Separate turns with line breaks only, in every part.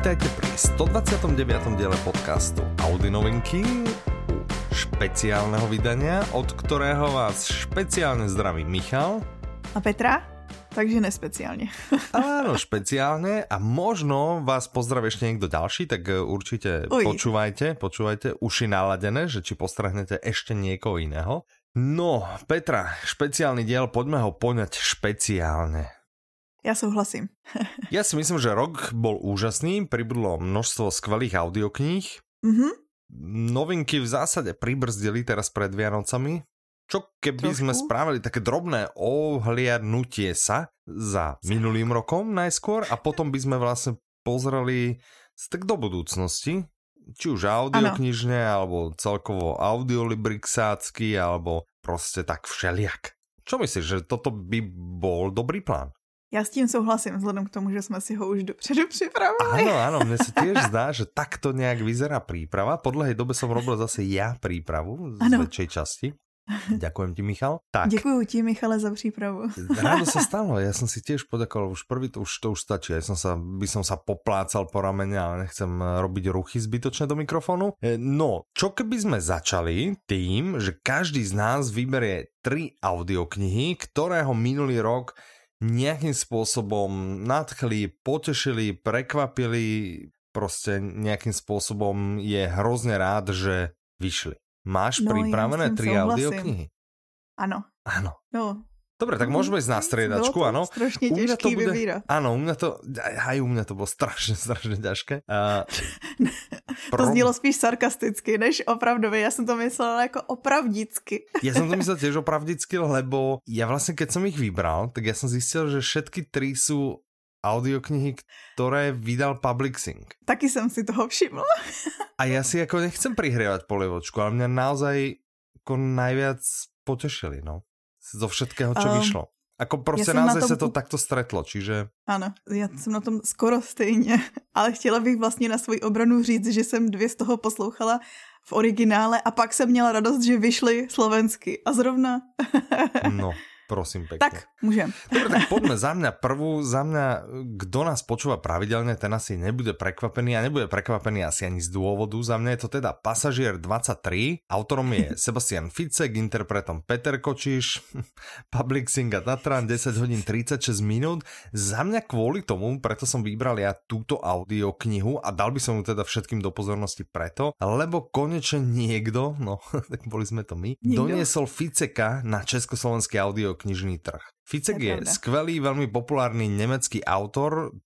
Vítajte pri 129. diele podcastu Audi Novinky špeciálneho vydania, od ktorého vás špeciálne zdraví Michal.
A Petra? Takže nespeciálne.
Áno, špeciálne a možno vás pozdraví ešte niekto ďalší, tak e, určite Uj. počúvajte, počúvajte uši naladené, že či postrahnete ešte niekoho iného. No, Petra, špeciálny diel, poďme ho poňať špeciálne.
Ja souhlasím.
ja si myslím, že rok bol úžasný, pribudlo množstvo skvelých audiokníh. Mm-hmm. Novinky v zásade pribrzdili teraz pred Vianocami. Čo keby Trošku? sme spravili také drobné ohliadnutie sa za minulým rokom najskôr a potom by sme vlastne pozreli tak do budúcnosti, či už audioknižne, alebo celkovo audiolibrixácky, alebo proste tak všeliak. Čo myslíš, že toto by bol dobrý plán?
Já s tím souhlasím, vzhledem k tomu, že jsme si ho už dopředu připravili.
Áno, áno, mne sa tiež zdá, že takto nejak vyzerá príprava. Po dlhej dobe som robil zase ja prípravu z ano. väčšej časti. Ďakujem ti, Michal.
Tak. Ďakujem ti, Michale, za prípravu.
Ráno sa stalo, ja som si tiež poďakoval, už prvý to už, to už stačí. Ja som sa, by som sa poplácal po ramene, ale nechcem robiť ruchy zbytočne do mikrofónu. E, no, čo keby sme začali tým, že každý z nás vyberie tri audioknihy, ktorého minulý rok nejakým spôsobom nadchli, potešili, prekvapili, proste nejakým spôsobom je hrozne rád, že vyšli. Máš no, pripravené tri audioknihy?
Áno.
Áno.
No,
Dobre, tak môžeme ísť na striedačku, áno.
Strašne u mňa to bude, vybíra.
Áno, u mňa to, aj u mňa to bolo strašne, strašne ťažké. Uh,
to znělo spíš sarkasticky, než opravdově. Ja som to myslela jako opravdicky.
ja som to myslel tiež opravdicky, lebo ja vlastne, keď som ich vybral, tak ja som zistil, že všetky tri sú audioknihy, ktoré vydal Public Sync.
Taky som si toho všimla.
A ja si ako nechcem prihrievať polievočku, ale mňa naozaj ako najviac potešili, no zo všetkého, čo um, vyšlo. Ako prostě ja naozaj tom... se to takto stretlo, čiže...
Ano, já jsem na tom skoro stejně, ale chtěla bych vlastně na svou obranu říct, že jsem dvě z toho poslouchala v originále a pak jsem měla radost, že vyšly slovensky a zrovna...
no, Prosím pekne.
Tak, môžem.
Dobre, tak poďme za mňa prvú. Za mňa, kto nás počúva pravidelne, ten asi nebude prekvapený a nebude prekvapený asi ani z dôvodu. Za mňa je to teda Pasažier 23. Autorom je Sebastian Ficek, interpretom Peter Kočiš, Public Singa Tatran, 10 hodín 36 minút. Za mňa kvôli tomu, preto som vybral ja túto audioknihu a dal by som ju teda všetkým do pozornosti preto, lebo konečne niekto, no tak boli sme to my, niekto? doniesol Ficeka na československý audio knižný trh. Ficek je, je skvelý, veľmi populárny nemecký autor,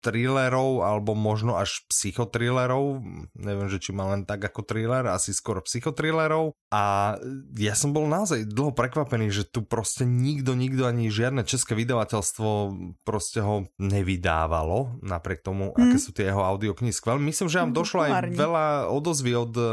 thrillerov alebo možno až psychothrillerov, neviem, že či má len tak ako thriller, asi skôr psychothrillerov a ja som bol naozaj dlho prekvapený, že tu proste nikto, nikto ani žiadne české vydavateľstvo proste ho nevydávalo, napriek tomu, hmm. aké sú tie jeho audioknihy skvelé. Myslím, že vám došlo aj veľa odozvy od uh,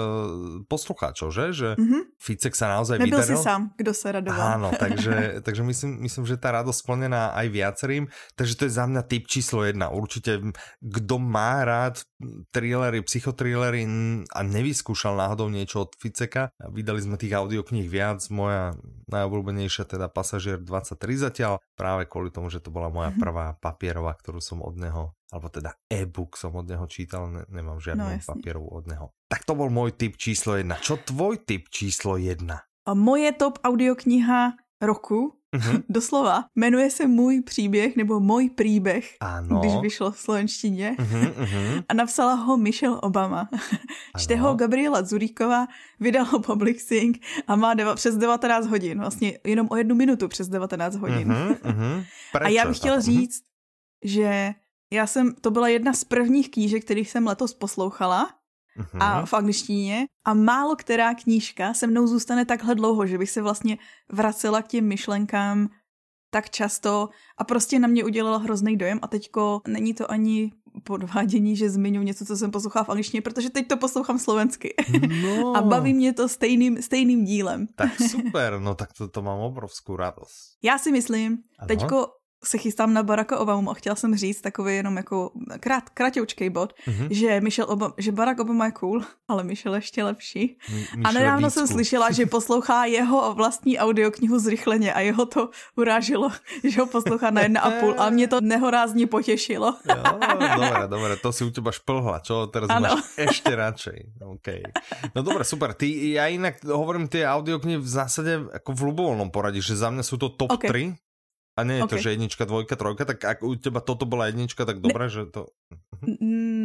poslucháčov, že? Že mm-hmm. Ficek sa naozaj
Nebyl
vydaril.
si sám, kdo sa radoval.
Áno, takže, takže myslím, myslím, že tá radosť splnená aj viacerým, takže to je za mňa typ číslo jedna. Určite určite, kto má rád thrillery, psychotrillery a nevyskúšal náhodou niečo od Ficeka, vydali sme tých audiokníh viac, moja najobľúbenejšia teda Pasažier 23 zatiaľ, práve kvôli tomu, že to bola moja mhm. prvá papierová, ktorú som od neho alebo teda e-book som od neho čítal, ne, nemám žiadnu no, papierovú od neho. Tak to bol môj typ číslo jedna. Čo tvoj typ číslo jedna?
A moje top audiokniha roku Mm-hmm. Doslova. Jmenuje se Můj příběh nebo Můj příběh, ano. když vyšlo v slovenštině. Mm-hmm, A napsala ho Michelle Obama. Čte ho Gabriela Zuríková, vydal ho Public Sync a má deva, přes 19 hodin. Vlastně jenom o jednu minutu přes 19 hodin. Mm-hmm, a já bych chtěla říct, že já jsem, to byla jedna z prvních knížek, kterých jsem letos poslouchala uh-huh. a v angličtině a málo která knížka se mnou zůstane takhle dlouho, že bych se vlastně vracela k těm myšlenkám tak často a prostě na mě udělala hrozný dojem a teďko není to ani podvádění, že zmiňu něco, co jsem poslouchala v angličtině, protože teď to poslouchám slovensky. No. a baví mě to stejným, stejným dílem.
Tak super, no tak to, to mám obrovskou radost.
Já si myslím, ano? teďko se chystám na Baracka Obama a chtěla jsem říct takový jenom jako krát, kratoučký bod, mm-hmm. že, Michelle Obama, že Barack Obama je cool, ale Michelle ještě lepší. M- a nedávno jsem slyšela, že poslouchá jeho vlastní audioknihu zrychleně a jeho to urážilo, že ho poslouchá na jedna a půl a mě to nehorázně potěšilo.
jo, dobré, dobré, to si u teba šplhla, čo teraz ano. máš ešte radšej. Okay. No dobré, super. Ty, ja inak hovorím tie audioknihy v zásade ako v ľubovolnom poradí, že za mňa sú to top okay. 3 a nie je okay. to, že jednička, dvojka, trojka, tak ak u teba toto bola jednička, tak dobré, ne, že to...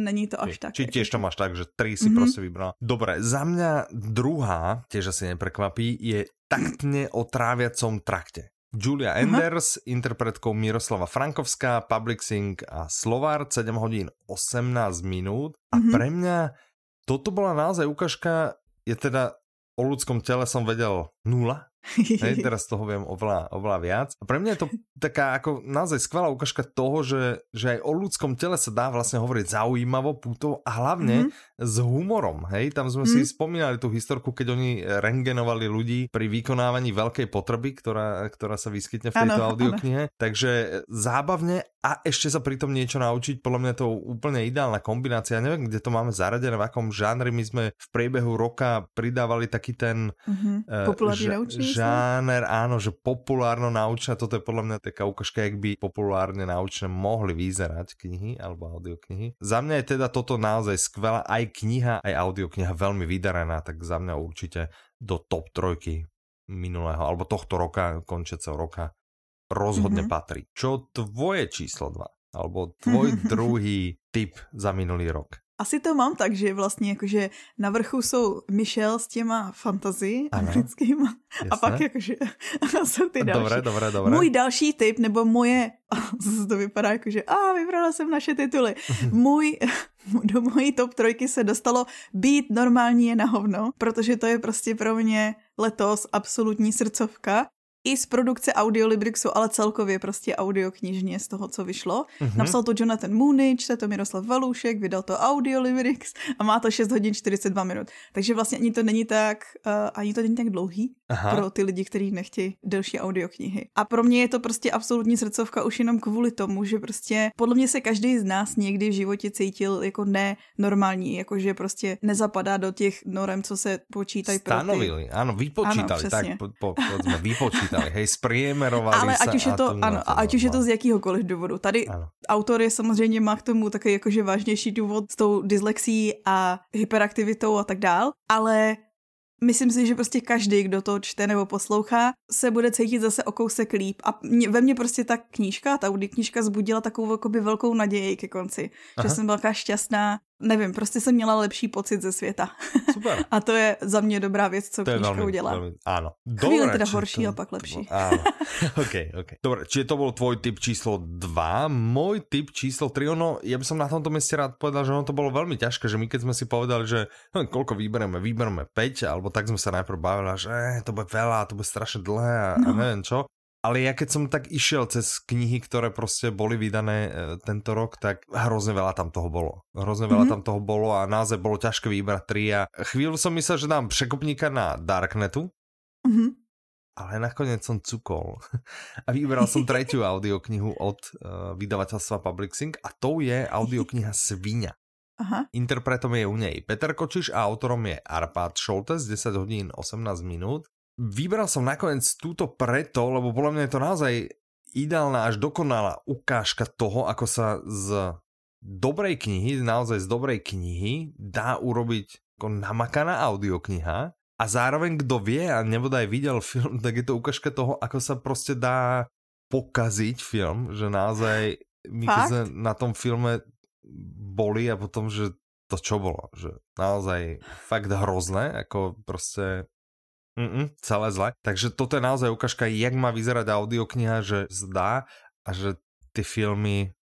Není to až tak.
Či tiež to máš tak, že tri si mm-hmm. proste vybrala. Dobre, za mňa druhá, tiež asi neprekvapí, je taktne o tráviacom trakte. Julia Enders, uh-huh. interpretkou Miroslava Frankovská, Public Sing a Slovár, 7 hodín 18 minút. A uh-huh. pre mňa toto bola naozaj ukážka, je teda o ľudskom tele som vedel nula, Hej, teraz toho viem oveľa, oveľa viac. A pre mňa je to taká ako naozaj skvelá ukážka toho, že, že aj o ľudskom tele sa dá vlastne hovoriť zaujímavo, puto a hlavne mm-hmm. s humorom. Hej, tam sme mm-hmm. si spomínali tú historku, keď oni rengenovali ľudí pri vykonávaní veľkej potreby, ktorá, ktorá sa vyskytne v tejto ano, audioknihe. Ano. Takže zábavne a ešte sa pritom niečo naučiť, podľa mňa to úplne ideálna kombinácia. Neviem, kde to máme zaradené, v akom žánri my sme v priebehu roka pridávali taký ten...
Mm-hmm. Uh, Populárny
žáner, áno, že populárno naučné, toto je podľa mňa taká ukážka, jak by populárne naučné mohli vyzerať knihy alebo audioknihy. Za mňa je teda toto naozaj skvelá aj kniha, aj audiokniha veľmi vydarená, tak za mňa určite do top trojky minulého, alebo tohto roka, končeceho roka, rozhodne mm-hmm. patrí. Čo tvoje číslo 2? Alebo tvoj druhý tip za minulý rok?
Asi to mám tak, že vlastně jakože na vrchu jsou Michelle s těma fantazy americkýma a pak jakože jsou ty další.
Dobré, dobré, dobré.
Můj další tip, nebo moje, zase to vypadá jako, že a vybrala jsem naše tituly. Můj, do mojí top trojky se dostalo být normální je na hovno, protože to je prostě pro mě letos absolutní srdcovka i z produkce Audiolibrixu, ale celkově prostě audioknižně z toho, co vyšlo. Mm-hmm. Napsal to Jonathan Mooney, čte to Miroslav Valušek, vydal to Audiolibrix a má to 6 hodin 42 minut. Takže vlastně ani to není tak, uh, ani to není tak dlouhý Aha. pro ty lidi, kteří nechtějí delší audioknihy. A pro mě je to prostě absolutní srdcovka už jenom kvůli tomu, že prostě podle mě se každý z nás někdy v životě cítil jako nenormální, jakože prostě nezapadá do těch norem, co se počítají.
Stanovili, ty... ano, vypočítali, ano, tak po, po, po, vypočítali počítali, hej, spriemerovali
Ale ať už je to, ano, ať už je to z jakýhokoliv důvodu. Tady ano. autor je samozřejmě má k tomu takový jakože vážnější důvod s tou dyslexí a hyperaktivitou a tak dál, ale myslím si, že prostě každý, kdo to čte nebo poslouchá, se bude cítit zase o kousek líp. A mě, ve mně prostě ta knížka, ta knížka zbudila takovou jakoby velkou naději ke konci. Aha. Že jsem byla šťastná, nevím, prostě jsem měla lepší pocit ze světa. Super. a to je za mě dobrá věc, co to knížka velmi, udělá. Velmi,
áno.
Dobre, Chvíli teda horší to, a pak lepší.
To, áno. OK, OK. Dobre, čiže to bol tvoj typ číslo 2. Môj typ číslo 3, ono, ja by som na tomto mieste rád povedal, že ono to bolo veľmi ťažké, že my keď sme si povedali, že hm, koľko vybereme, vybereme 5, alebo tak sme sa najprv bavili, že eh, to bude veľa, to bude strašne dlhé a, no. a neviem čo. Ale ja keď som tak išiel cez knihy, ktoré proste boli vydané e, tento rok, tak hrozne veľa tam toho bolo. Hrozne veľa mm-hmm. tam toho bolo a naozaj bolo ťažké vybrať tri a chvíľu som myslel, že dám překopníka na Darknetu, mm-hmm. ale nakoniec som cukol a vybral som tretiu audioknihu od uh, vydavateľstva Publixing a to je audiokniha Svinia. Aha. Interpretom je u nej Peter Kočiš a autorom je Arpad Šoltes, 10 hodín 18 minút. Vybral som nakoniec túto preto, lebo podľa mňa je to naozaj ideálna až dokonalá ukážka toho, ako sa z dobrej knihy, naozaj z dobrej knihy dá urobiť ako namakaná audiokniha a zároveň kto vie a nebodaj videl film, tak je to ukážka toho, ako sa proste dá pokaziť film, že naozaj my keď sme na tom filme boli a potom, že to čo bolo, že naozaj fakt hrozné, ako proste Mm-mm, celé zle. Takže toto je naozaj ukážka, jak má vyzerať audiokniha, že zdá a že tie filmy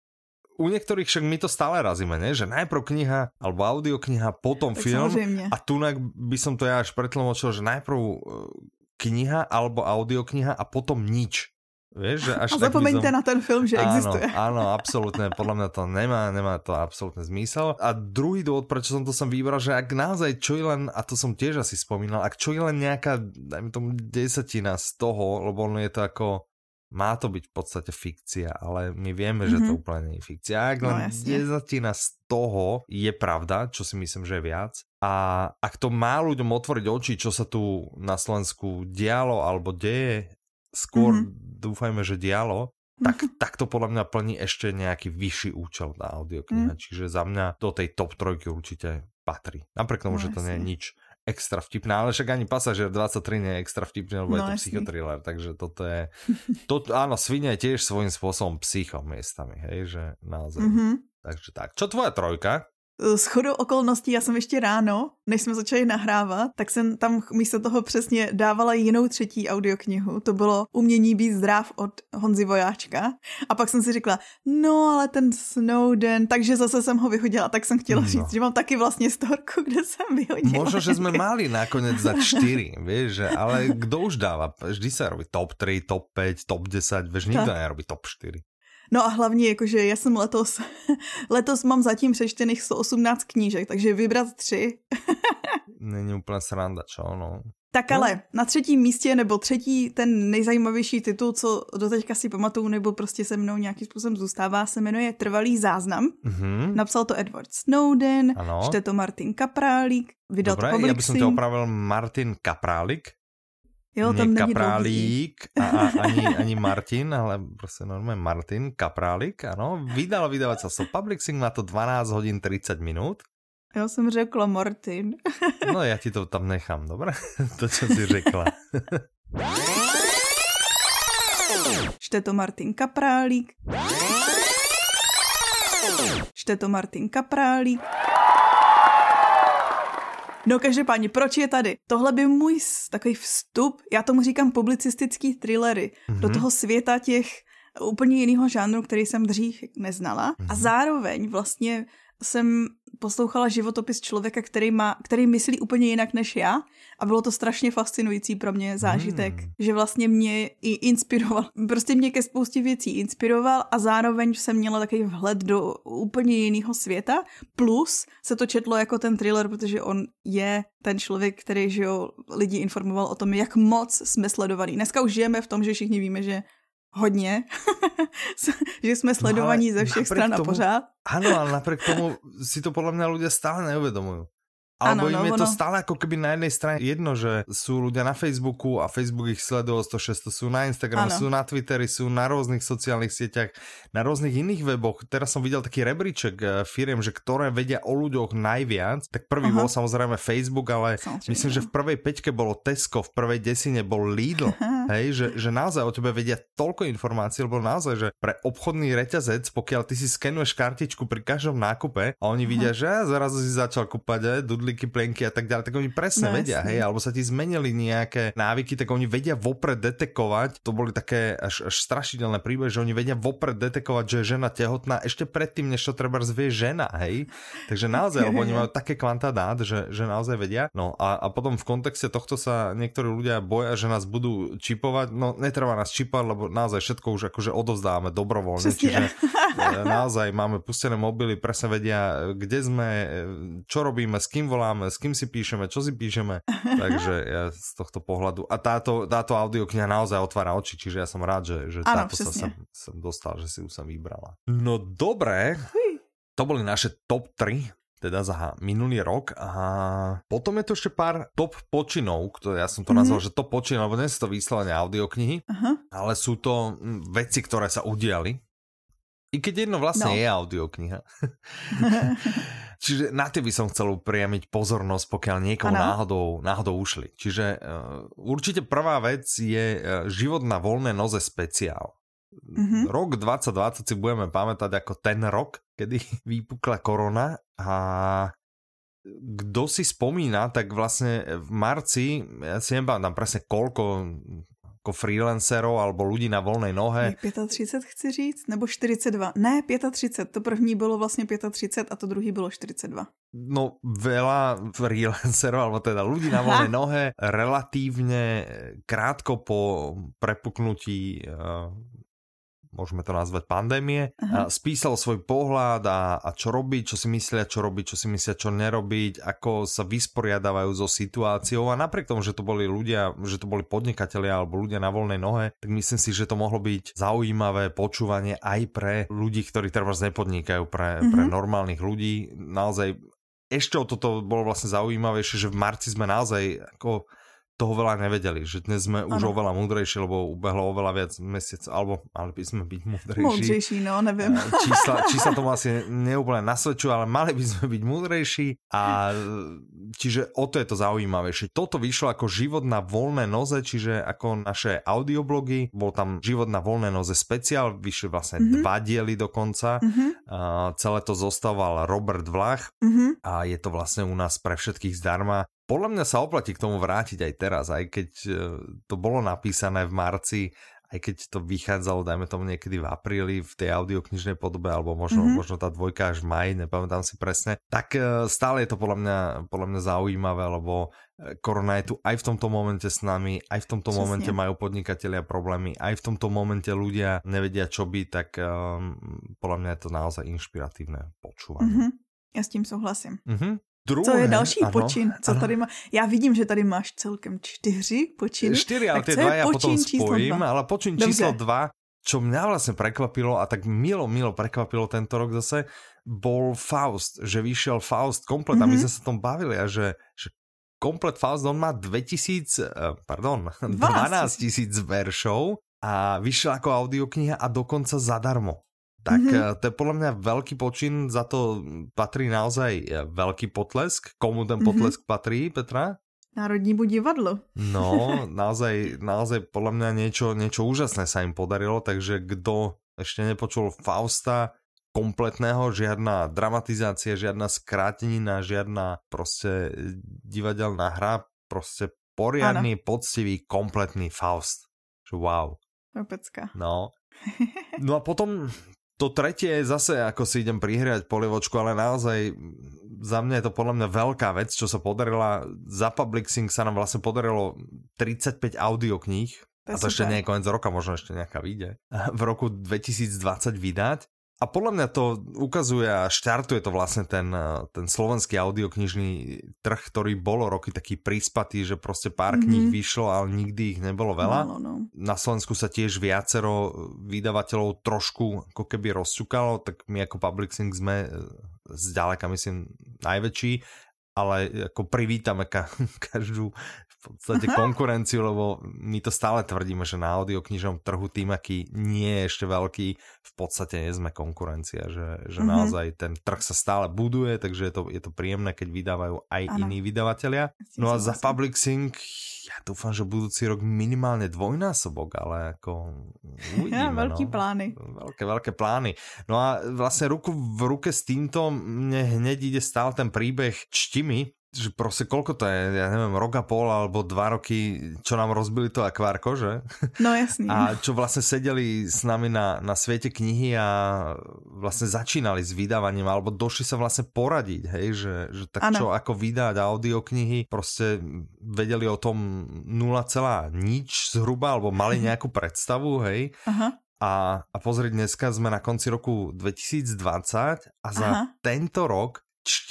u niektorých však my to stále razíme, ne? že najprv kniha alebo audiokniha, potom tak film samozrejme. a tu by som to ja až pretlmočil, že najprv e, kniha alebo audiokniha a potom nič. Vieš, že až
a zapomeňte som... na ten film, že
áno,
existuje.
Áno, absolútne, podľa mňa to nemá, nemá to absolútne zmysel. A druhý dôvod, prečo som to som vybral, že ak naozaj čo je len, a to som tiež asi spomínal, ak čo je len nejaká, dajme tomu, desatina z toho, lebo ono je to ako má to byť v podstate fikcia, ale my vieme, mm-hmm. že to mhm. úplne nie je fikcia. Ak len no, desatina z toho je pravda, čo si myslím, že je viac. A ak to má ľuďom otvoriť oči, čo sa tu na Slovensku dialo alebo deje, skôr mm-hmm. dúfajme, že dialo, tak, mm-hmm. tak to podľa mňa plní ešte nejaký vyšší účel na audiokniha. Mm. Čiže za mňa do tej top trojky určite patrí. Napriek tomu, no, že to nie je nič extra vtipné, ale však ani pasažier 23 nie je extra vtipný, lebo no, je to psychotriller, takže toto je, to, áno, svine je tiež svojím spôsobom psycho miestami, hej, že naozaj. Mm-hmm. Takže tak. Čo tvoja trojka?
S chodou okolností, já jsem ještě ráno, než jsme začali nahrávat, tak jsem tam místo toho přesně dávala jinou třetí audioknihu. To bylo Umění být zdrav od Honzy Vojáčka. A pak jsem si řekla, no ale ten Snowden, takže zase jsem ho vyhodila. Tak jsem chtěla no. říct, že mám taky vlastně storku, kde jsem vyhodila.
Možno, že jsme mali nakonec za čtyři, víš, že, ale kdo už dáva? Vždy se robí top 3, top 5, top 10, víš, nikdo nerobí top 4.
No a hlavně jakože já jsem letos, letos mám zatím přečtených 118 knížek, takže vybrat tři.
Není úplně sranda, čo no.
Tak ale no. na třetím místě, nebo třetí ten nejzajímavější titul, co doteďka si pamatuju, nebo prostě se mnou nějakým způsobem zůstává, se jmenuje Trvalý záznam. Mm-hmm. Napsal to Edward Snowden, ano. čte to Martin Kaprálík, vydal Dobre, to Publixing.
já bych to opravil Martin Kaprálik. Jo, tam není Kaprálík a, a ani, ani Martin, ale prostě normálně Martin Kaprálik, ano. Vydal vydavateľstvo Publixing, má to 12 hodin 30 minut.
Já jsem řekla Martin.
no já ti to tam nechám, dobré? to, co jsi řekla.
Čte to Martin Kaprálík. Čte to Martin Kaprálík. No každopádně, proč je tady? Tohle by můj takový vstup, já tomu říkám publicistický thrillery, mm-hmm. do mhm. toho světa těch úplně jiného žánru, který jsem dřív neznala. Mm-hmm. A mhm. zároveň vlastně jsem poslouchala životopis člověka, který, má, který myslí úplně jinak než já a bylo to strašně fascinující pro mě zážitek, mm. že vlastně mě i inspiroval. Prostě mě ke spoustě věcí inspiroval a zároveň jsem měla takový vhled do úplně jiného světa, plus se to četlo jako ten thriller, protože on je ten člověk, který že jo, lidi informoval o tom, jak moc jsme sledovaní. Dneska už žijeme v tom, že všichni víme, že hodně, že jsme sledovaní no, ze všech stran
tomu,
a pořád.
Ano, ale napriek tomu si to podle mě ľudia stále neuvedomují. Alebo ano, im no, je to stále ako keby na jednej strane jedno, že sú ľudia na Facebooku a Facebook ich sleduje 106, sú na Instagram, ano. sú na Twitteri, sú na rôznych sociálnych sieťach, na rôznych iných weboch. Teraz som videl taký rebríček eh, firiem, že ktoré vedia o ľuďoch najviac. Tak prvý Aha. bol samozrejme Facebook, ale samozrejme. myslím, že v prvej peťke bolo Tesco, v prvej desine bol Lidl. Hej, že, že naozaj o tebe vedia toľko informácií, lebo naozaj, že pre obchodný reťazec, pokiaľ ty si skenuješ kartičku pri každom nákupe a oni Aha. vidia, že zrazu si začal kúpať dudli rohlíky, plenky a tak ďalej, tak oni presne no, vedia, hej, alebo sa ti zmenili nejaké návyky, tak oni vedia vopred detekovať, to boli také až, až strašidelné príbehy, že oni vedia vopred detekovať, že je žena tehotná ešte predtým, než to treba zvie žena, hej. Takže naozaj, lebo oni majú také kvanta dát, že, že naozaj vedia. No a, a potom v kontexte tohto sa niektorí ľudia boja, že nás budú čipovať, no netreba nás čipovať, lebo naozaj všetko už akože odovzdávame dobrovoľne, Přesně. čiže e, naozaj máme pustené mobily, presne vedia, kde sme, e, čo robíme, s kým voláme, s kým si píšeme, čo si píšeme. Takže ja z tohto pohľadu. A táto, táto audiokniha naozaj otvára oči, čiže ja som rád, že, že ano, táto sa sem, sem dostal, že si ju som vybrala. No dobré, to boli naše top 3 teda za minulý rok a potom je tu ešte pár top počinov, ktoré ja som to nazval, mm-hmm. že top počinov, lebo nie sú to vyslovene audioknihy, uh-huh. ale sú to veci, ktoré sa udiali. I keď jedno vlastne no. je audiokniha. Čiže na tie by som chcel upriamiť pozornosť, pokiaľ niekomu náhodou, náhodou ušli. Čiže uh, určite prvá vec je uh, život na voľné noze speciál. Mm-hmm. Rok 2020 si budeme pamätať ako ten rok, kedy vypukla korona a kto si spomína, tak vlastne v marci, ja si nepamätám presne koľko jako freelancerov alebo ľudí na volnej nohe.
35 chci říct, nebo 42. Ne, 35. To první bylo vlastně 35 a to druhý bylo 42.
No veľa freelancerov, alebo teda ľudí na voľnej nohe relatívne krátko po prepuknutí uh, môžeme to nazvať pandémie, uh-huh. spísal svoj pohľad a, a čo robiť, čo si myslia, čo robiť, čo si myslia, čo nerobiť, ako sa vysporiadávajú so situáciou a napriek tomu, že to boli ľudia, že to boli podnikatelia alebo ľudia na voľnej nohe, tak myslím si, že to mohlo byť zaujímavé počúvanie aj pre ľudí, ktorí teraz nepodnikajú, pre, uh-huh. pre mhm. normálnych ľudí. Naozaj ešte o toto bolo vlastne zaujímavejšie, že v marci sme naozaj ako toho veľa nevedeli, že dnes sme ano. už oveľa múdrejší, lebo ubehlo oveľa viac mesiac, alebo mali by sme byť múdrejší.
Múdrejší, no, neviem.
Čísla, čísla tomu asi neúplne nasvedčujú, ale mali by sme byť múdrejší a čiže o to je to zaujímavejšie. Toto vyšlo ako život na voľné noze, čiže ako naše audioblogy, bol tam život na voľné noze speciál, vyšli vlastne mm-hmm. dva diely dokonca, mm-hmm. uh, celé to zostaval Robert Vlach mm-hmm. a je to vlastne u nás pre všetkých zdarma podľa mňa sa oplatí k tomu vrátiť aj teraz, aj keď e, to bolo napísané v marci, aj keď to vychádzalo, dajme tomu niekedy v apríli v tej audioknižnej podobe, alebo možno, mm-hmm. možno tá dvojka až maj, nepamätám si presne, tak e, stále je to podľa mňa, podľa mňa zaujímavé, lebo e, korona je tu aj v tomto momente s nami, aj v tomto Přesně. momente majú podnikatelia problémy, aj v tomto momente ľudia nevedia, čo by, tak um, podľa mňa je to naozaj inšpiratívne počúvanie. Mm-hmm.
Já s tím souhlasím. Mm-hmm. Druhé, co je další ano, počin? Co ano. tady má? Já vidím, že tady máš celkem čtyři počiny.
Čtyři, ale tie dva ja potom spojím, dva? ale počin Dobře. číslo dva, čo mňa vlastne prekvapilo a tak milo, milo prekvapilo tento rok zase, bol Faust, že vyšiel Faust komplet mm -hmm. a my mhm. sme sa tom bavili a že, že komplet Faust, on má 2000, eh, pardon, 12 tisíc veršov a vyšiel ako audiokniha a dokonca zadarmo tak mm-hmm. to je podľa mňa veľký počin, za to patrí naozaj e, veľký potlesk. Komu ten mhm. potlesk mm-hmm. patrí, Petra?
Národní divadlo.
No, naozaj, naozaj podľa mňa niečo, niečo úžasné sa im podarilo, takže kto ešte nepočul Fausta kompletného, žiadna dramatizácia, žiadna skrátenina, žiadna proste divadelná hra, proste poriadny, ano. poctivý, kompletný Faust. Wow.
Pecka.
No. No a potom to tretie je zase, ako si idem prihriať polievočku, ale naozaj za mňa je to podľa mňa veľká vec, čo sa podarila. Za Publixing sa nám vlastne podarilo 35 audiokníh, a to super. ešte nie je koniec roka, možno ešte nejaká vyjde, v roku 2020 vydať. A podľa mňa to ukazuje a štartuje to vlastne ten, eh, ten slovenský audioknižný trh, ktorý bolo roky taký prispatý, že proste pár mm-hmm. kníh vyšlo, ale nikdy ich nebolo veľa. No, no. Na Slovensku sa tiež viacero vydavateľov trošku ako keby rozčukalo, tak my ako Publixing sme eh, zďaleka myslím najväčší ale ako privítame ka, každú v podstate Aha. konkurenciu, lebo my to stále tvrdíme, že na audioknižnom trhu tým, aký nie je ešte veľký, v podstate nie sme konkurencia, že, že uh-huh. naozaj ten trh sa stále buduje, takže je to, je to príjemné, keď vydávajú aj ano. iní vydavatelia. No a za Publixing ja dúfam, že budúci rok minimálne dvojnásobok, ale ako uvidíme. Ja,
veľký
no.
plány.
Veľké, veľké plány. No a vlastne ruku v ruke s týmto mne hneď ide stále ten príbeh Čtimi, že proste koľko to je, ja neviem, rok a pol alebo dva roky, čo nám rozbili to akvárko, že?
No jasný.
A čo vlastne sedeli s nami na, na svete knihy a vlastne začínali s vydávaním, alebo došli sa vlastne poradiť, hej, že, že tak ano. čo, ako vydať audioknihy, proste vedeli o tom 0, nič zhruba, alebo mali nejakú predstavu, hej. Aha. A, a pozri, dneska sme na konci roku 2020 a za Aha. tento rok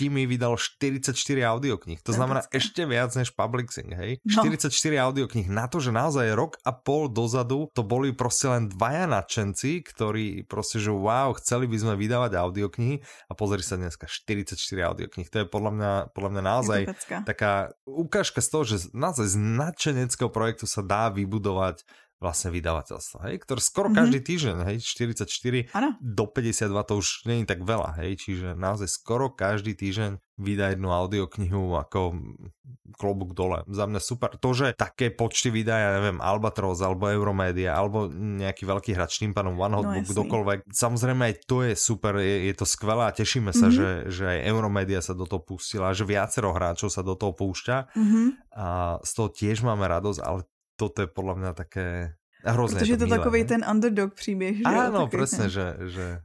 mi vydal 44 audiokníh. To znamená ešte viac než Publixing, hej? No. 44 audiokníh na to, že naozaj rok a pol dozadu to boli proste len dvaja nadšenci, ktorí proste, že wow, chceli by sme vydávať audioknihy a pozri sa dneska 44 audiokníh. To je podľa mňa, podľa mňa naozaj taká ukážka z toho, že naozaj z nadšeneckého projektu sa dá vybudovať vlastne vydavateľstva, hej, ktoré skoro mm-hmm. každý týždeň, hej, 44 ano. do 52 to už je tak veľa, hej, čiže naozaj skoro každý týždeň vydá jednu audioknihu ako klobúk dole. Za mňa super. To, že také počty vydá, ja neviem, Albatros, alebo Euromedia, alebo nejaký veľký hráč tým pánom One Hotbook, no, kdokoľvek. Samozrejme aj to je super, je, je to skvelé a tešíme sa, mm-hmm. že, že aj Euromedia sa do toho pustila, že viacero hráčov sa do toho púšťa mm-hmm. a z toho tiež máme radosť, ale toto je podľa mňa také hrozné.
Protože je to, to takový ten underdog příběh, že
Áno, presne, že, že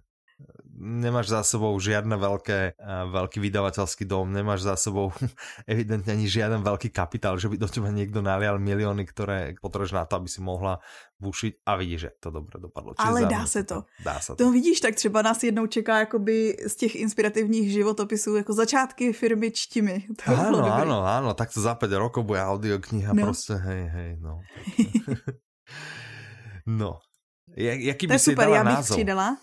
nemáš za sebou žiadne veľké, veľký vydavateľský dom, nemáš za sebou evidentne ani žiaden veľký kapitál, že by do teba niekto nalial milióny, ktoré potrebuješ na to, aby si mohla bušiť a vidíš, že to dobře dopadlo.
Čiže Ale dá se to.
Dá se
to. To vidíš, tak třeba nás jednou čeká jakoby z těch inspirativních životopisů jako začátky firmy čtimi.
To áno, áno, áno, tak to za 5 rokov bude audiokniha no. prostě, hej, hej, no. no, jaký by to je si super, já bych
přidala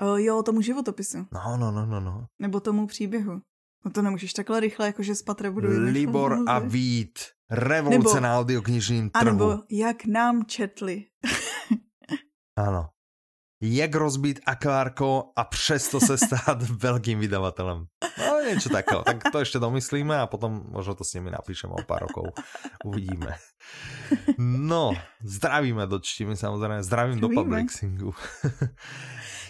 o, jo, tomu životopisu.
No, no, no, no, no.
Nebo tomu příběhu. No to nemůžeš takhle rychle, jakože z patra budu
Libor a Vít. Revoluce nebo, na audioknižním trhu.
Nebo jak nám četli.
ano. Jak rozbít akvárko a přesto se stát velkým vydavatelem. No niečo takého. Tak to ešte domyslíme a potom možno to s nimi napíšeme o pár rokov. Uvidíme. No, zdravíme do čtimi samozrejme. Zdravím do Publixingu.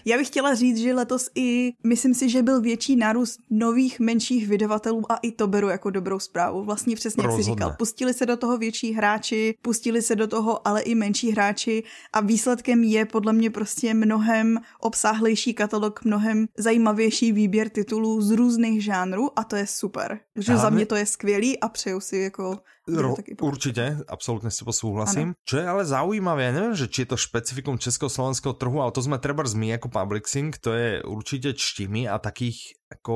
Já bych chtěla říct, že letos i myslím si, že byl větší nárůst nových menších vydavatelů a i to beru jako dobrou zprávu. Vlastně přesně jak si říkal, pustili se do toho větší hráči, pustili se do toho ale i menší hráči a výsledkem je podle mě prostě mnohem obsáhlejší katalog, mnohem zajímavější výběr titulů z různých žánrů a to je super. Že za mě to je skvělý a přeju si jako
Ro, určite, absolútne s tebou súhlasím. Ano. Čo je ale zaujímavé, ja neviem, že či je to špecifikum československého trhu, ale to sme treba my ako Publixing, to je určite čtimi a takých ako,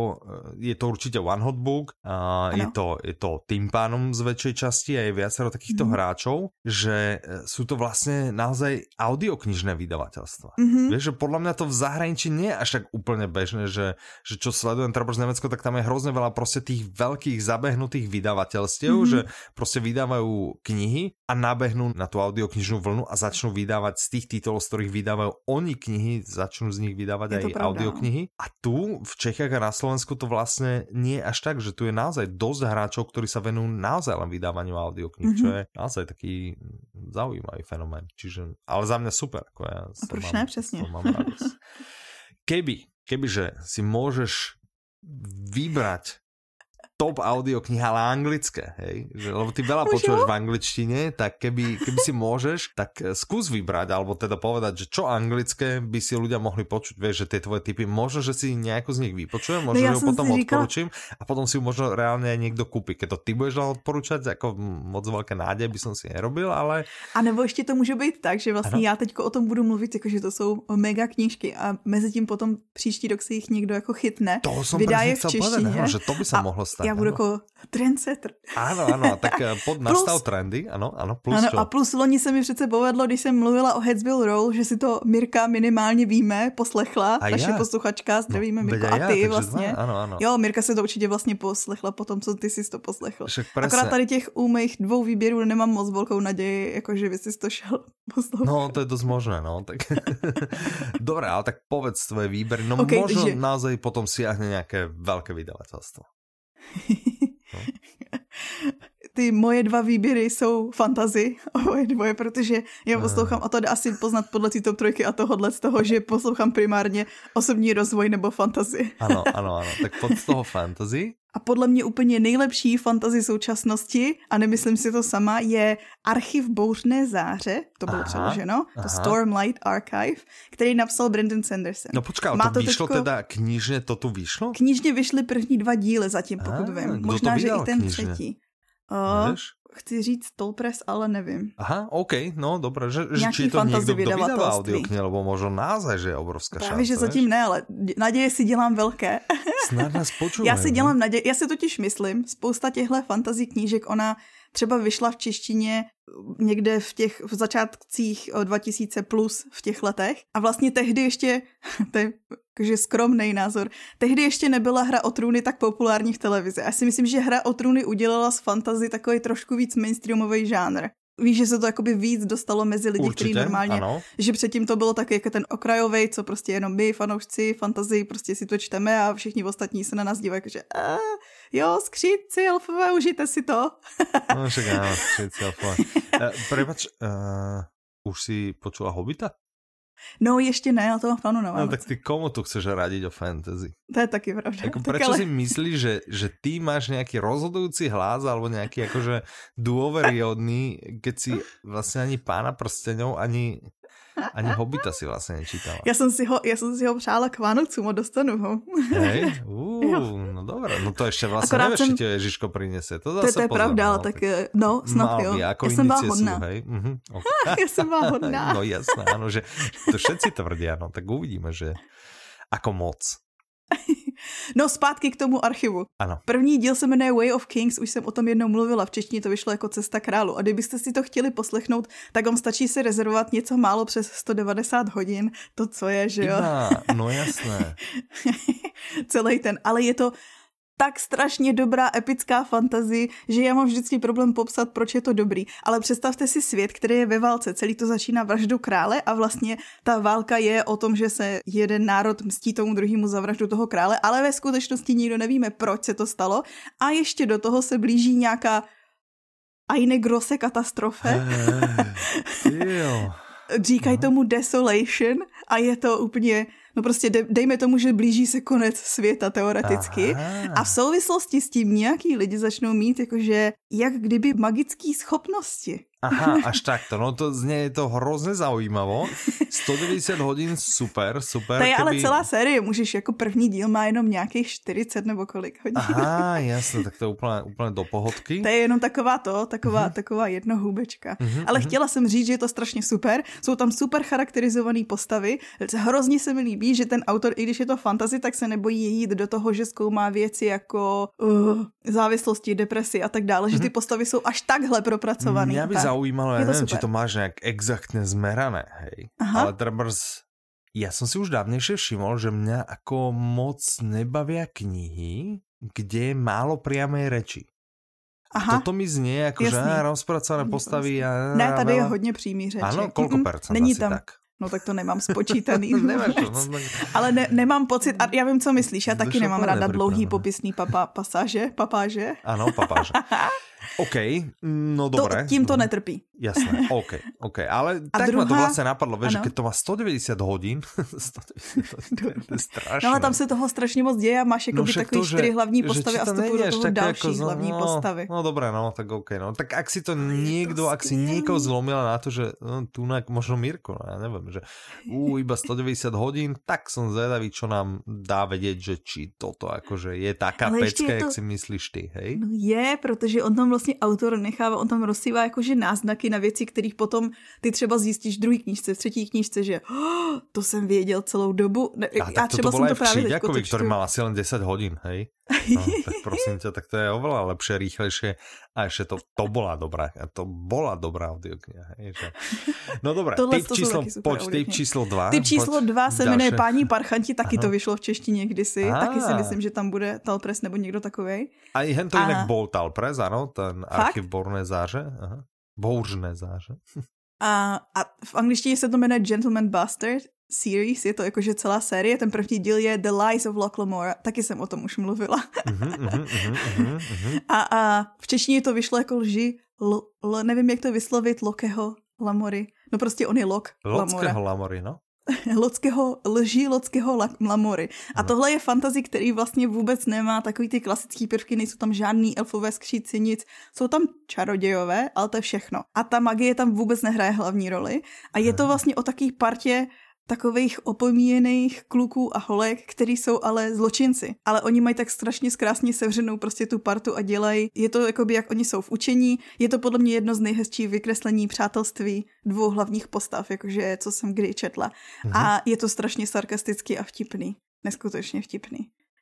eh, je to určite one hot book, a je to, je to tým pánom z väčšej časti a je viacero takýchto mm. hráčov, že eh, sú to vlastne naozaj audioknižné vydavateľstva. Mm-hmm. Vieš, že podľa mňa to v zahraničí nie je až tak úplne bežné, že, že čo sledujem treba z Nemecko, tak tam je hrozne veľa proste tých veľkých zabehnutých vydavateľstiev, mm-hmm. že proste vydávajú knihy a nabehnú na tú audioknižnú vlnu a začnú vydávať z tých titulov, z ktorých vydávajú oni knihy, začnú z nich vydávať aj audioknihy. A tu v Čechách na Slovensku to vlastne nie až tak, že tu je naozaj dosť hráčov, ktorí sa venujú naozaj len vydávaniu audiokníh, mm-hmm. čo je naozaj taký zaujímavý fenomén. Čiže, ale za mňa super. Ako ja
proč mám, ne, přesně.
Mám Keby, kebyže si môžeš vybrať top audio kniha, ale anglické, hej? Že, lebo ty veľa počúvaš v angličtine, tak keby, keby si môžeš, tak eh, skús vybrať, alebo teda povedať, že čo anglické by si ľudia mohli počuť, vieš, že tie tvoje typy, možno, že si nejako z nich vypočujem, možno, no ja že ju potom odporučím a potom si ju možno reálne aj niekto kúpi. Keď to ty budeš odporúčať, ako moc veľké nádej by som si nerobil, ale...
A nebo ještě to může být tak, že vlastně ano. já teďko o tom budu mluvit, jako že to jsou mega knížky a mezi tím potom příští rok si jich někdo jako chytne.
To som vydá je v češtině. Povedať, že to by sa mohlo stať
já budu jako trendsetter.
Áno, áno, tak eh, pod nastav trendy, ano, ano, plus ano, čo?
A plus loni se mi přece povedlo, když jsem mluvila o Headsville Roll, že si to Mirka minimálně víme, poslechla, a naše ja. posluchačka, zdravíme no, Mirko, a ty ja, vlastně. Dva, ano, ano. Jo, Mirka se to určitě vlastně poslechla po tom, co ty si to poslechl. Akorát tady těch u mých dvou výběrů nemám moc velkou naději, jakože by si to šel poslouchat.
No, to je dost možné, no. Tak... Dobré, ale tak povedz tvoje výbery. No okay, možno že... naozaj potom siahne nějaké velké vydavatelstvo.
No. Ty moje dva výběry jsou fantazy, oboje dvoje, protože já poslouchám, a to jde asi poznat podle té top trojky a tohohle z toho, že poslouchám primárně osobní rozvoj nebo fantazy.
Ano, ano, ano, tak pod z toho fantazy.
A podle mě úplně nejlepší fantazy současnosti, a nemyslím si to sama, je Archiv bouřné záře, to bylo aha, přeloženo, aha. to Stormlight Archive, který napsal Brandon Sanderson.
No počká, Má to, to vyšlo teďko... teda knižně, to tu vyšlo?
Knižně vyšly první dva díly zatím, pokud aha, vím. Možná, že i ten knižně? třetí. Uh, chci říct Tolpress, ale nevím.
Aha, OK, no dobré, že, že či to někdo, kdo vydává audioknihy, nebo možno název, že je obrovská
Právě, šance, že zatím víš? ne, ale naděje si dělám velké.
Snad nás počuvají.
Já si dělám naděje, já si totiž myslím, spousta těchto fantazí knížek, ona třeba vyšla v češtině někde v těch v začátcích 2000 plus v těch letech a vlastně tehdy ještě, to je skromný názor, tehdy ještě nebyla hra o trůny tak populární v televizi. Já si myslím, že hra o trůny udělala z fantazy takový trošku víc mainstreamový žánr. Víš, že se to jakoby víc dostalo mezi lidi, kteří normálně, ano. že předtím to bylo taky jako ten okrajový, co prostě jenom my, fanoušci, fantazii, prostě si to čteme a všichni ostatní se na nás dívají, že jo, skřídci elfové, užijte si to.
no však áno, skřídci elfové. Uh, prepač, uh, už si počula Hobita?
No ještě ne, ale to mám plánu na
No tak ty komu tu chceš radiť o fantasy?
To je taky pravda.
Jako, prečo ale... si myslíš, že, že ty máš nejaký rozhodujúci hlas alebo nejaký akože dôveryhodný, keď si vlastne ani pána prsteňov, ani Ani Hobita si vlastně nečítala.
Já jsem si ho, já jsem si ho přála k Vánocům a dostanu ho.
Hej, uh, no dobré, no to ještě vlastně nevíš, jsem... ti Ježiško prinese. To, zase
to, to je pravda, ale tak eh, no, snad jo.
Jako
já jsem byla hodná.
Sú, hej? Uh-huh,
okay. já jsem byla hodná.
no jasné, ano, že to všetci tvrdia, no tak uvidíme, že ako moc.
No zpátky k tomu archivu.
Ano.
První díl se jmenuje Way of Kings, už jsem o tom jednou mluvila, v češtině to vyšlo jako Cesta králu. A kdybyste si to chtěli poslechnout, tak vám stačí si rezervovat něco málo přes 190 hodin, to co je, že jo?
Iba, no jasné.
Celý ten, ale je to tak strašně dobrá epická fantazie, že já mám vždycky problém popsat, proč je to dobrý. Ale představte si svět, který je ve válce. Celý to začíná vraždu krále a vlastně ta válka je o tom, že se jeden národ mstí tomu druhému za vraždu toho krále, ale ve skutečnosti nikdo nevíme, proč se to stalo. A ještě do toho se blíží nějaká eine grosse katastrofe. Říkají no. tomu desolation a je to úplně No prostě de, dejme tomu, že blíží se konec světa teoreticky Aha. a v souvislosti s tím nějaký lidi začnou mít jakože jak kdyby magické schopnosti.
Aha, až takto. No to znie to hrozně zaujímavo. 190 hodin, super, super.
To je keby... ale celá série, můžeš jako první díl má jenom nějakých 40 nebo kolik hodin.
Aha, jasně, tak to je úplně, úplně do pohodky.
To je jenom taková to, taková, uh-huh. taková jednohůbečka. Uh-huh, ale uh-huh. chtěla jsem říct, že je to strašně super. Jsou tam super charakterizované postavy. Hrozně se mi líbí, že ten autor, i když je to fantasy, tak se nebojí jít do toho, že zkoumá věci jako uh, závislosti, depresi a tak dále, uh-huh. že ty postavy jsou až takhle propracované.
By zaujímalo, ja neviem, super. či to máš nejak exaktne zmerané, hej. Aha. Ale trebárs, ja som si už dávnejšie všimol, že mňa ako moc nebavia knihy, kde je málo priamej reči. Aha. Toto mi znie ako, Jasný. že rozpracované postavy. A,
ne, tady je hodně přímý řeči.
Ano, kolko percent
Není tam,
tak?
No tak to nemám spočítaný. Nemáš to, no, no. Ale ne, nemám pocit, a já vím, co myslíš, já taky nemám ráda dlouhý popisný papa, pasáže, papáže.
Ano, papáže. OK, no dobré.
To, tím to netrpí.
Jasné, OK, OK. Ale a tak druhá... ma to vlastne napadlo, vieš, že keď to má 190 hodín, 190 to je strašné.
No ale tam se toho strašně moc děje a máš jako no, takový to, čtyři hlavní postavy a vstupují do toho další ako, hlavní
no,
postavy.
No dobré, no, tak OK. No. Tak ak si to niekto, ak si niekoho zlomila na to, že no, tu možno Mirko, no, ja neviem, že ú, iba 190 hodín, tak som zvedavý, čo nám dá vedieť, že či toto akože je taká ale pecka, to... jak si myslíš ty, hej?
No je, protože on tam vlastně autor nechává, on tam rozsývá jakože náznaky na věci, kterých potom ty třeba zjistíš v druhé knížce, v třetí knížce, že oh, to jsem věděl celou dobu. Ne,
a já třeba to jsem to právě teď který mal asi len 10 hodin, hej? No, tak prosím ťa, tak to je oveľa lepšie, rýchlejšie a ešte to, to bola dobrá, to bola dobrá audiokniha. Že... No dobré, typ číslo, poď, typ číslo 2.
Typ číslo 2 se jmenuje Páni parchanti, taky Aha. to vyšlo v češtině kdysi, a. taky si myslím, že tam bude Talpres nebo někdo takovej.
A i hen to jinak bol Talpres, ano, ten Fakt? archiv Borné záže. Aha. Bouřné záže.
A, a v angličtině se to jmenuje Gentleman Bastard series, je to jakože celá série, ten první díl je The Lies of Locke Lamora, taky jsem o tom už mluvila. Uh-huh, uh-huh, uh-huh, uh-huh. a, a v češtině to vyšlo jako lži, l, l, nevím jak to vyslovit, Lokeho Lamory. No prostě on je Lok
Lamora. Lamory, no.
Lockého, lží Lockého Lamory. A tohle je fantazy, který vlastně vůbec nemá takový ty klasický prvky, nejsou tam žádný elfové skříci, nic. Jsou tam čarodějové, ale to je všechno. A ta magie tam vůbec nehraje hlavní roli. A je to vlastně o takové partě takových opomíjených kluků a holek, který jsou ale zločinci. Ale oni mají tak strašně zkrásně sevřenou prostě tu partu a dělají. Je to jakoby, jak oni jsou v učení. Je to podle mě jedno z nejhezčích vykreslení přátelství dvou hlavních postav, jakože co jsem kdy četla. Mhm. A je to strašně sarkastický a vtipný. Neskutečně vtipný.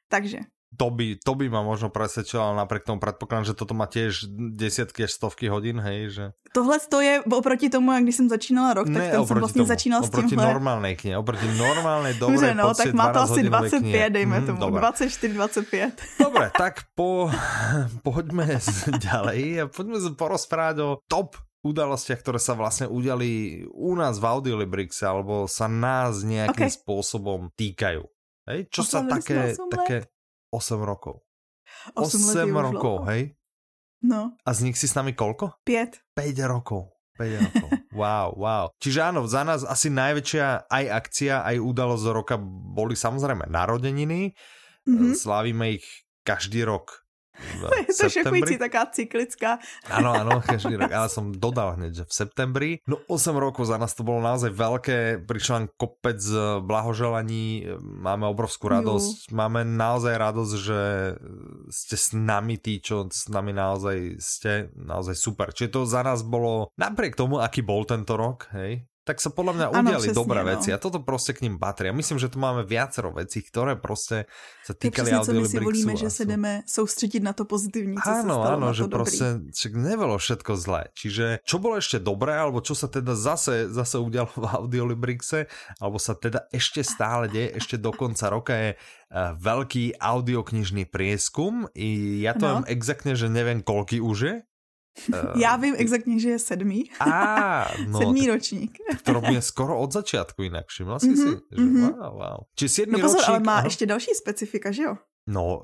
Takže
to by, to by ma možno presvedčilo, ale napriek tomu predpokladám, že toto má tiež desiatky až stovky hodin, hej, že...
Tohle to je oproti tomu, jak když jsem začínala rok, tak ne, ten jsem vlastně tomu, začínal s
tímhle. Oproti normálnej knihe, oproti normálnej, dobrej, no,
tak má to asi 25, knihe. dejme mm, tomu, 24-25.
Dobre, tak po, poďme ďalej a poďme porozprávať o top udalostiach, ktoré sa vlastne udiali u nás v Audiolibrixe, alebo sa nás nejakým okay. spôsobom týkajú. Hej, čo sa také, také, 8 rokov. 8, 8 rokov, hej?
No.
A z nich si s nami koľko?
5.
5 rokov. 5 rokov. Wow, wow. Čiže áno, za nás asi najväčšia aj akcia, aj udalosť roka boli samozrejme narodeniny. Mm-hmm. Slávime ich každý rok
je to šokující, taká cyklická.
Áno, áno, každý rok. Ale som dodal hneď, že v septembri. No 8 rokov za nás to bolo naozaj veľké. Prišiel len kopec blahoželaní. Máme obrovskú radosť. Ju. Máme naozaj radosť, že ste s nami tí, čo s nami naozaj ste. Naozaj super. Čiže to za nás bolo, napriek tomu, aký bol tento rok, hej, tak sa podľa mňa udiali ano, dobré no. veci a toto proste k ním patrí. A myslím, že tu máme viacero vecí, ktoré proste sa týkali
audiolibrixu. my si volíme, že sa jdeme soustředit na to pozitívne, co áno, sa áno,
že
dobrý.
proste však nebolo všetko zlé. Čiže čo bolo ešte dobré, alebo čo sa teda zase, zase udialo v audiolibrixe, alebo sa teda ešte stále deje, ešte do konca roka je uh, veľký audioknižný prieskum. I ja to no. viem exaktne, že neviem, koľky už je,
Uh, Já vím exaktně, že je sedmý.
Á, no,
sedmý ročník.
To robíme skoro od začátku jinak, všimla si mm-hmm, si? Že, mm-hmm. wow, wow. Či sedmý no pozor, ročník,
ale má aha. ještě další specifika, že jo?
No,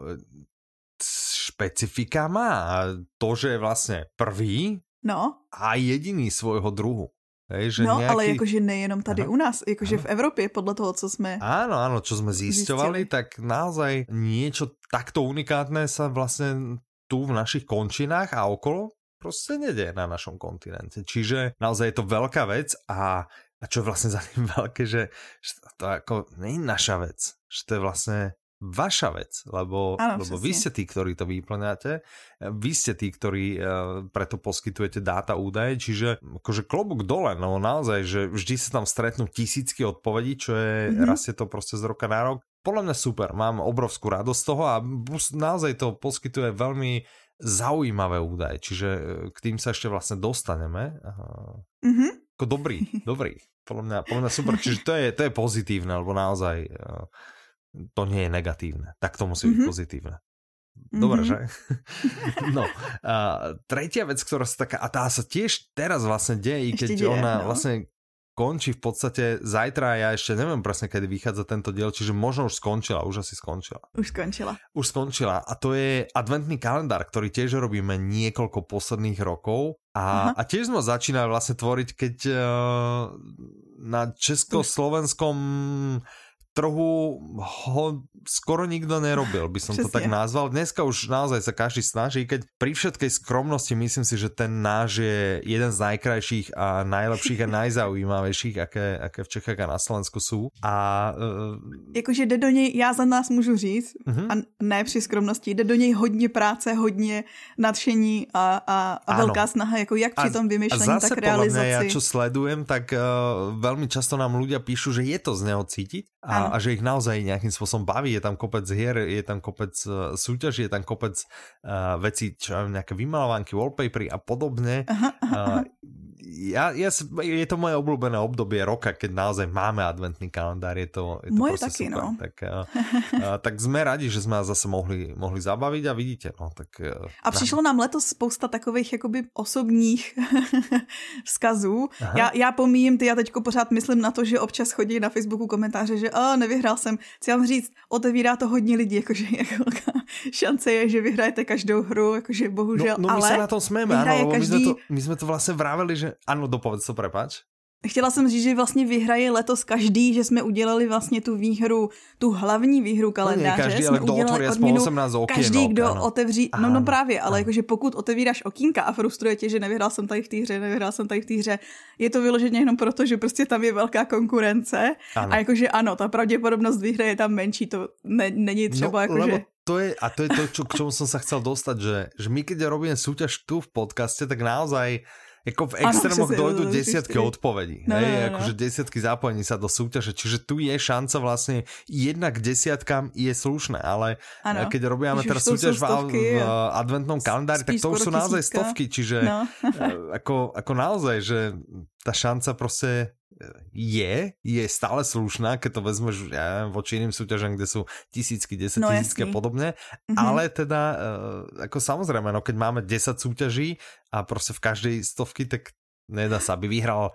špecifika má to, že je vlastně prvý
no.
a jediný svojho druhu. Hej, že
no,
nejaký...
ale jakože nejenom tady Aha. u nás, jakože Aha. v Evropě, podle toho, co jsme
Áno, áno, čo sme zisťovali, tak naozaj niečo takto unikátne sa vlastne tu v našich končinách a okolo proste nedie na našom kontinente. Čiže naozaj je to veľká vec a, a čo je vlastne za tým veľké, že, že to ako nie je naša vec, že to je vlastne vaša vec, lebo, ano, lebo vy ste tí, ktorí to vyplňate, vy ste tí, ktorí uh, preto poskytujete dáta, údaje, čiže akože klobúk dole, no naozaj, že vždy sa tam stretnú tisícky odpovedí, čo je, mm-hmm. rastie to proste z roka na rok. Podľa mňa super, mám obrovskú radosť z toho a naozaj to poskytuje veľmi zaujímavé údaje, čiže e, k tým sa ešte vlastne dostaneme. Mm-hmm. Ako dobrý, dobrý. Podľa mňa, podľa mňa super, čiže to je, to je pozitívne, lebo naozaj e, to nie je negatívne. Tak to musí byť mm-hmm. pozitívne. Dobre, mm-hmm. že? No, a tretia vec, ktorá sa taká, a tá sa tiež teraz vlastne deje, keď deje, ona no. vlastne končí v podstate zajtra, ja ešte neviem presne, kedy vychádza tento diel, čiže možno už skončila, už asi skončila.
Už skončila.
Už skončila a to je adventný kalendár, ktorý tiež robíme niekoľko posledných rokov a, a tiež sme začínali vlastne tvoriť, keď uh, na československom trhu ho skoro nikto nerobil, by som Přesně. to tak nazval. Dneska už naozaj sa každý snaží, keď pri všetkej skromnosti myslím si, že ten náš je jeden z najkrajších a najlepších a najzaujímavejších, aké, aké v Čechách a na Slovensku sú. A, uh,
Jakože jde do něj, já za nás můžu říct, uh-huh. a ne při skromnosti, jde do něj hodně práce, hodně nadšení a, a, a velká snaha, jako jak při tom vymýšlení, tak realizaci.
ja čo sledujem, tak uh, veľmi často nám ľudia píšu, že je to z neho cítiť a a, že ich naozaj nejakým spôsobom baví, je tam kopec hier, je tam kopec uh, súťaží, je tam kopec uh, vecí, čo nejaké vymalovanky, wallpapery a podobne. Aha, aha, aha. Uh, ja, ja, je to moje obľúbené obdobie roka, keď naozaj máme adventný kalendár, je to, je to
moje taky,
super.
no.
Tak, uh, uh, tak sme radi, že sme zase mohli, mohli zabaviť a vidíte, no, tak... Uh,
a přišlo nám letos spousta takových jakoby osobních vzkazů. Aha. Já, já pomíjím ty, já teďko pořád myslím na to, že občas chodí na Facebooku komentáře, že a nevyhrál jsem. Chci vám říct, otevírá to hodně lidí, jakože jak velká šance je, že vyhrajete každou hru, jakože bohužel,
no, no my
ale...
sa na tom smieme, áno, každý... my, sme to, my sme to vlastne vraveli, že ano, dopovedz to, prepač.
Chtěla jsem říct, že vlastně vyhraje letos každý, že jsme udělali vlastně tu výhru, tu hlavní výhru kalendáře. No každý,
ale kdo otvorí odměnu, 18 okien,
Každý, kdo ano. otevří, no, no právě, ale jakože pokud otevíráš okýnka a frustruje tě, že nevyhrál jsem tady v té hře, nevyhrál jsem tady v té hře, je to vyloženě jenom proto, že prostě tam je velká konkurence ano. a jakože ano, ta pravděpodobnost výhry je tam menší, to ne, není třeba no, jakože...
To je, a to je to, čo, k čomu som sa chcel dostať, že, že my keď robíme súťaž tu v podcaste, tak naozaj Jako v extrémoch dojdú desiatky odpovedí. No, hej, no, no, akože desiatky zapojení sa do súťaže, čiže tu je šanca vlastne jedna k desiatkám je slušné, ale ano. keď robíme teraz súťaž v, v adventnom kalendári, tak to už sú naozaj stovky, čiže no. E, ako, ako naozaj, že tá šanca proste je, je stále slušná, keď to vezmeš ja voči iným súťažom, kde sú tisícky, desať no, tisícky a podobne, mm-hmm. ale teda uh, ako samozrejme, no keď máme 10 súťaží a proste v každej stovky, tak nedá sa, aby vyhral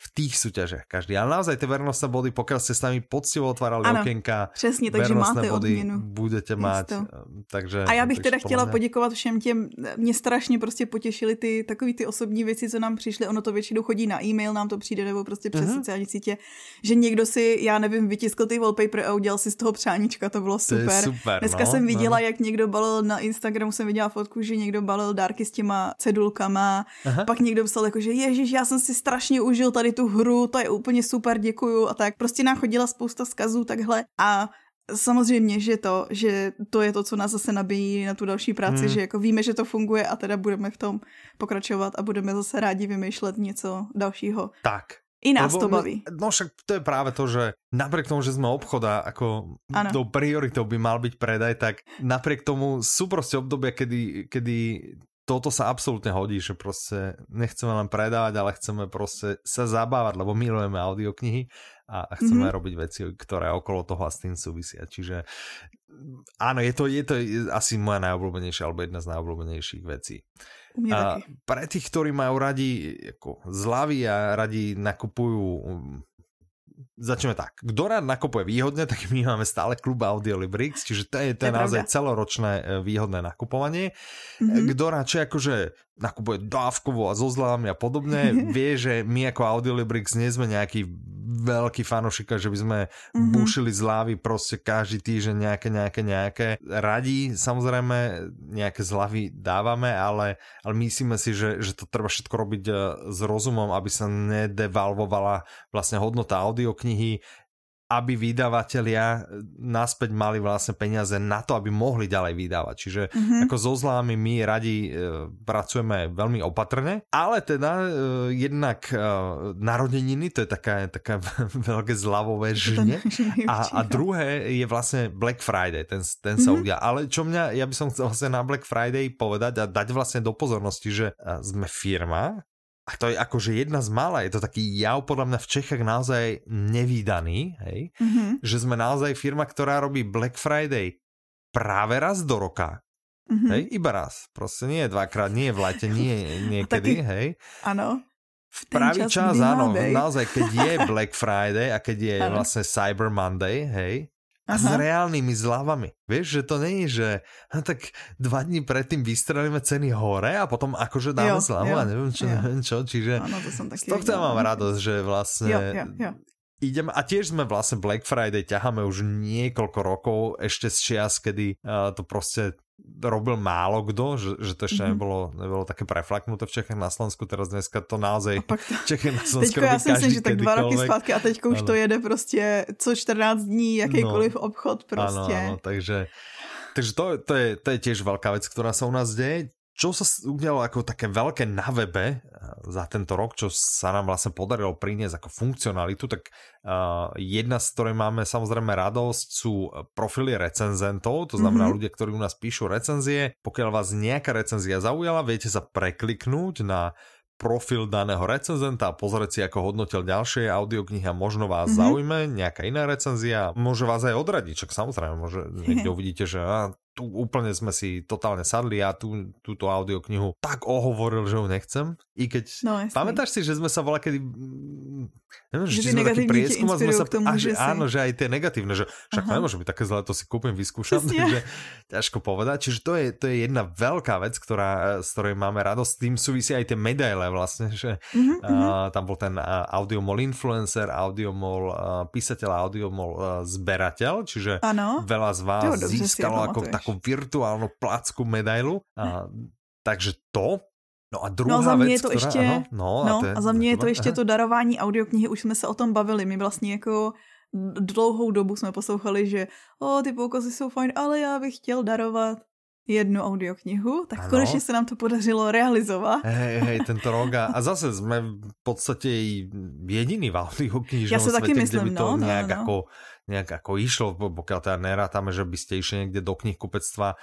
v tých súťažiach každý. Ale naozaj tie vernostné body, pokiaľ ste s nami poctivo otvárali ano, okienka,
přesně, takže máte body odměnu.
budete mať. Eh, takže,
a já bych teda chtěla mě... poděkovat všem těm, mě strašně prostě potěšili ty takový ty osobní věci, co nám přišly. Ono to většinou chodí na e-mail, nám to přijde nebo prostě přes uh-huh. sociální sítě, že někdo si, já nevím, vytiskl ty wallpaper a udělal si z toho přáníčka, to bylo super.
To super
Dneska
no,
jsem viděla, no. jak někdo balil na Instagramu, jsem viděla fotku, že někdo balil dárky s těma cedulkama, Aha. pak někdo psal jako, že ježiš, já jsem si strašně užil tady tu hru, to je úplně super, děkuju a tak. Prostě nám chodila spousta skazů takhle a Samozřejmě, že to, že to je to, co nás zase nabíjí na tu další práci, hmm. že jako víme, že to funguje a teda budeme v tom pokračovat a budeme zase rádi vymýšlet něco dalšího.
Tak.
I nás Lebo, to baví.
No však to je práve to, že napriek tomu, že sme obchod a ako ano. tou prioritou by mal byť predaj, tak napriek tomu sú proste obdobia, kedy, kedy toto sa absolútne hodí, že proste nechceme len predávať, ale chceme proste sa zabávať, lebo milujeme audioknihy a chceme mm-hmm. robiť veci, ktoré okolo toho a s tým súvisia. Čiže áno, je to, je to asi moja najobľúbenejšia alebo jedna z najobľúbenejších vecí. A pre tých, ktorí majú radi ako zľavy a radi nakupujú začneme tak. Kto rád nakupuje výhodne, tak my máme stále klub Audiolibrix, čiže to je, to je, naozaj celoročné e, výhodné nakupovanie. Mm-hmm. Kto radšej akože nakupuje dávkovo a so zlami a podobne, vie, že my ako Audiolibrix nie sme nejaký veľký fanošika, že by sme mm-hmm. bušili zľavy proste každý týždeň nejaké, nejaké, nejaké. Radí samozrejme nejaké zľavy dávame, ale, ale myslíme si, že, že to treba všetko robiť e, s rozumom, aby sa nedevalvovala vlastne hodnota audioknihy, aby vydavatelia e, naspäť mali vlastne peniaze na to, aby mohli ďalej vydávať. Čiže mm-hmm. ako so zlámi my radi e, pracujeme veľmi opatrne, ale teda e, jednak e, narodeniny, to je taká, taká veľké zľavové žne. A, a druhé je vlastne Black Friday, ten, ten sa mm-hmm. udia. Ale čo mňa, ja by som chcel vlastne na Black Friday povedať a dať vlastne do pozornosti, že sme firma, a to je akože jedna z mála, je to taký jav podľa mňa v Čechách naozaj nevýdaný, hej? Mm-hmm. že sme naozaj firma, ktorá robí Black Friday práve raz do roka. Mm-hmm. Hej, iba raz. Proste nie dvakrát, nie v lete, nie niekedy, taký, hej.
Áno.
V pravý čas, čas áno, naozaj, keď je Black Friday a keď je ano. vlastne Cyber Monday, hej, a s reálnymi zľavami. Vieš, že to nie je, že no, tak dva dní predtým vystrelíme ceny hore a potom akože dáme jo, zľavu jo, a neviem čo, jo. neviem čo. Čiže ano, to som taký z tohto mám radosť, že vlastne jo, jo, jo. Ideme, a tiež sme vlastne Black Friday ťaháme už niekoľko rokov, ešte z čias, kedy uh, to proste robil málo kto, že, že to ešte mm-hmm. nebolo, nebolo také preflaknuté v Čechách na Slovensku, teraz dneska to naozaj to... Čechy na Slovensku
Teďko já si myslím, že tak dva roky zpátky a teďko už ano. to jede prostě co 14 dní, jakýkoliv no, obchod prostě. Áno, áno,
takže, takže to, to, je, to je tiež veľká vec, ktorá sa u nás deje. Čo sa udialo ako také veľké na webe eh, za tento rok, čo sa nám vlastne podarilo priniesť ako funkcionalitu, tak uh, jedna z ktorej máme samozrejme radosť sú profily recenzentov, to znamená mm-hmm. ľudia, ktorí u nás píšu recenzie. Pokiaľ vás nejaká recenzia zaujala, viete sa prekliknúť na profil daného recenzenta a pozrieť si, ako hodnotil ďalšie audioknihy a možno vás mm-hmm. zaujme nejaká iná recenzia, môže vás aj odradiť, čak samozrejme, môže niekde uvidíte, že á, tu úplne sme si totálne sadli a tú, túto audioknihu tak ohovoril, že ju nechcem. I keď, no, pamätáš si, že sme sa volali kedy, mm, neviem, že, že sme taký prieskum a sme sa, tomu, a že, že áno, že aj tie negatívne, že však Aha. nemôže byť také zlé, to si kúpim, vyskúšam, takže ťažko povedať. Čiže to je, to je jedna veľká vec, ktorá, z ktorej máme radosť. Tým súvisí aj tie medaile vlastne, že mm-hmm, uh, tam bol ten uh, audiomol influencer, audiomol uh, písateľ, audiomol uh, zberateľ, čiže ano. veľa z vás získalo ako takú virtuálnu placku medailu. A, takže to, No a druhá no a za mě věc, je to která, ještě, ano, no,
no, a, to a za mě je to ještě aha. to darování audioknihy, už jsme se o tom bavili, my vlastně jako dlouhou dobu jsme poslouchali, že o, ty poukazy jsou fajn, ale já bych chtěl darovat jednu audioknihu, tak ano. konečně se nám to podařilo realizovat.
Hej, hej, tento rok a, a zase jsme v podstatě jediný v audioknižnom
Já se taky myslím,
kde by to
no,
nějak
no,
no. ako nejak ako išlo, pokiaľ teda nerátame, že by ste išli niekde do knihkupectva,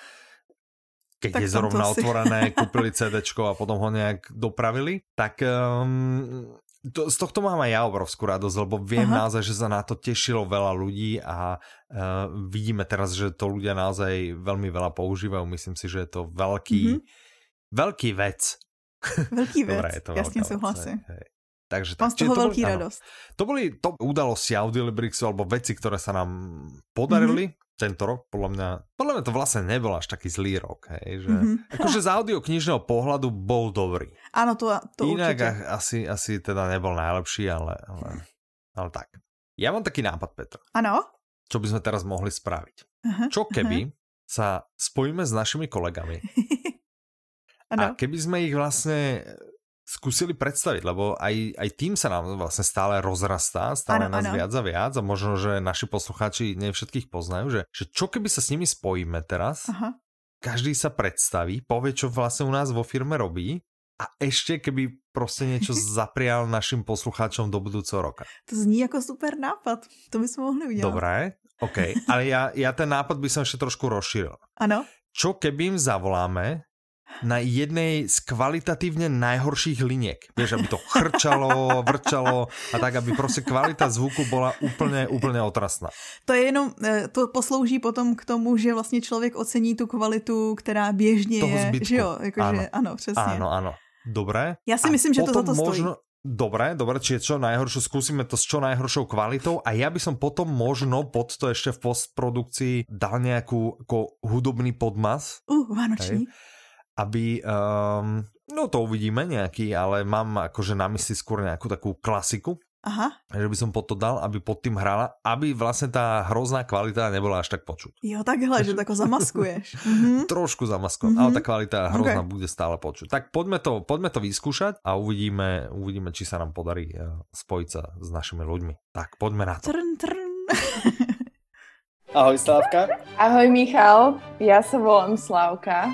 keď tak je zrovna si... otvorené, kúpili CD a potom ho nejak dopravili, tak um, to, z tohto mám aj ja obrovskú radosť, lebo viem Aha. naozaj, že sa na to tešilo veľa ľudí a uh, vidíme teraz, že to ľudia naozaj veľmi veľa používajú. Myslím si, že je to veľký, mm-hmm. veľký vec.
Veľký vec, Dobre, je to ja s tým súhlasím. Hej.
Takže
Mám z toho veľký boli, radosť.
Áno, to boli to udalosti Audiolibrixu alebo veci, ktoré sa nám podarili. Mm-hmm tento rok, podľa mňa, podľa mňa to vlastne nebol až taký zlý rok, hej, že mm-hmm. akože z audioknižného pohľadu bol dobrý.
Áno, to, to
Inak
určite.
asi, asi teda nebol najlepší, ale, ale, ale tak. Ja mám taký nápad, Petr.
Áno?
Čo by sme teraz mohli spraviť? Uh-huh, Čo keby uh-huh. sa spojíme s našimi kolegami a keby sme ich vlastne skúsili predstaviť, lebo aj, aj tým sa nám vlastne stále rozrastá, stále ano, nás ano. viac a viac a možno, že naši poslucháči ne všetkých poznajú, že, že čo keby sa s nimi spojíme teraz, Aha. každý sa predstaví, povie, čo vlastne u nás vo firme robí a ešte keby proste niečo zaprial našim poslucháčom do budúceho roka.
To zní ako super nápad, to by sme mohli udělat.
Dobré, OK, ale ja, ja ten nápad by som ešte trošku rozšíril.
Ano.
Čo keby im zavoláme na jednej z kvalitatívne najhorších liniek. Vieš, aby to chrčalo, vrčalo a tak, aby prostě kvalita zvuku bola úplně, úplně otrasná.
To je jenom, e, to poslouží potom k tomu, že vlastně člověk ocení tu kvalitu, která běžně Toho je. Zbytku. Že jo, jakože, ano. ano, přesně.
Áno, áno. Dobré.
Já si myslím, a že to za to stojí. Možno,
Dobre, dobre, čiže čo najhoršiu, skúsime to s čo najhoršou kvalitou a ja by som potom možno pod to ešte v postprodukcii dal nejakú ako hudobný podmas.
Uh, vánočný. Hej,
aby, um, no to uvidíme nejaký, ale mám akože na mysli skôr nejakú takú klasiku.
Aha.
Že by som pod to dal, aby pod tým hrala, aby vlastne tá hrozná kvalita nebola až tak počuť.
Jo, takhle, že tako zamaskuješ. mm-hmm.
Trošku zamaskujem, mm-hmm. ale tá kvalita hrozná okay. bude stále počuť. Tak poďme to, poďme to vyskúšať a uvidíme, uvidíme, či sa nám podarí eh, spojiť sa s našimi ľuďmi. Tak poďme na to.
Trn, trn.
Ahoj Slávka.
Ahoj Michal, ja sa volám Slávka.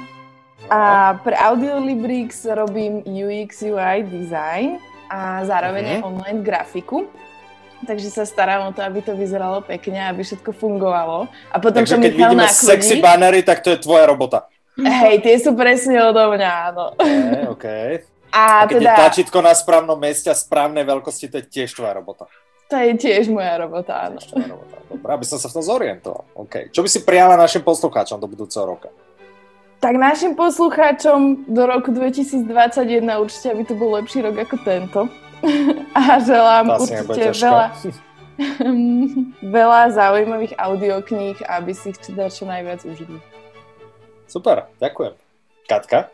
A pre Audiolibrix robím UX UI design a zároveň aj online grafiku. Takže sa starám o to, aby to vyzeralo pekne, aby všetko fungovalo. A potom
Takže keď vidíme náklonní, sexy bannery, tak to je tvoja robota.
Hej, tie sú presne odo mňa, áno.
Okay, okay. A, a keď teda... je tlačítko na správnom mieste a správnej veľkosti, to je tiež tvoja robota.
To je tiež moja robota, áno.
Dobre, aby som sa v tom zorientoval. Okay. Čo by si prijala našim poslucháčom do budúceho roka?
Tak našim poslucháčom do roku 2021 určite, aby to bol lepší rok ako tento. A želám určite veľa, veľa zaujímavých audiokníh, aby si ich teda čo najviac užili.
Super, ďakujem. Katka?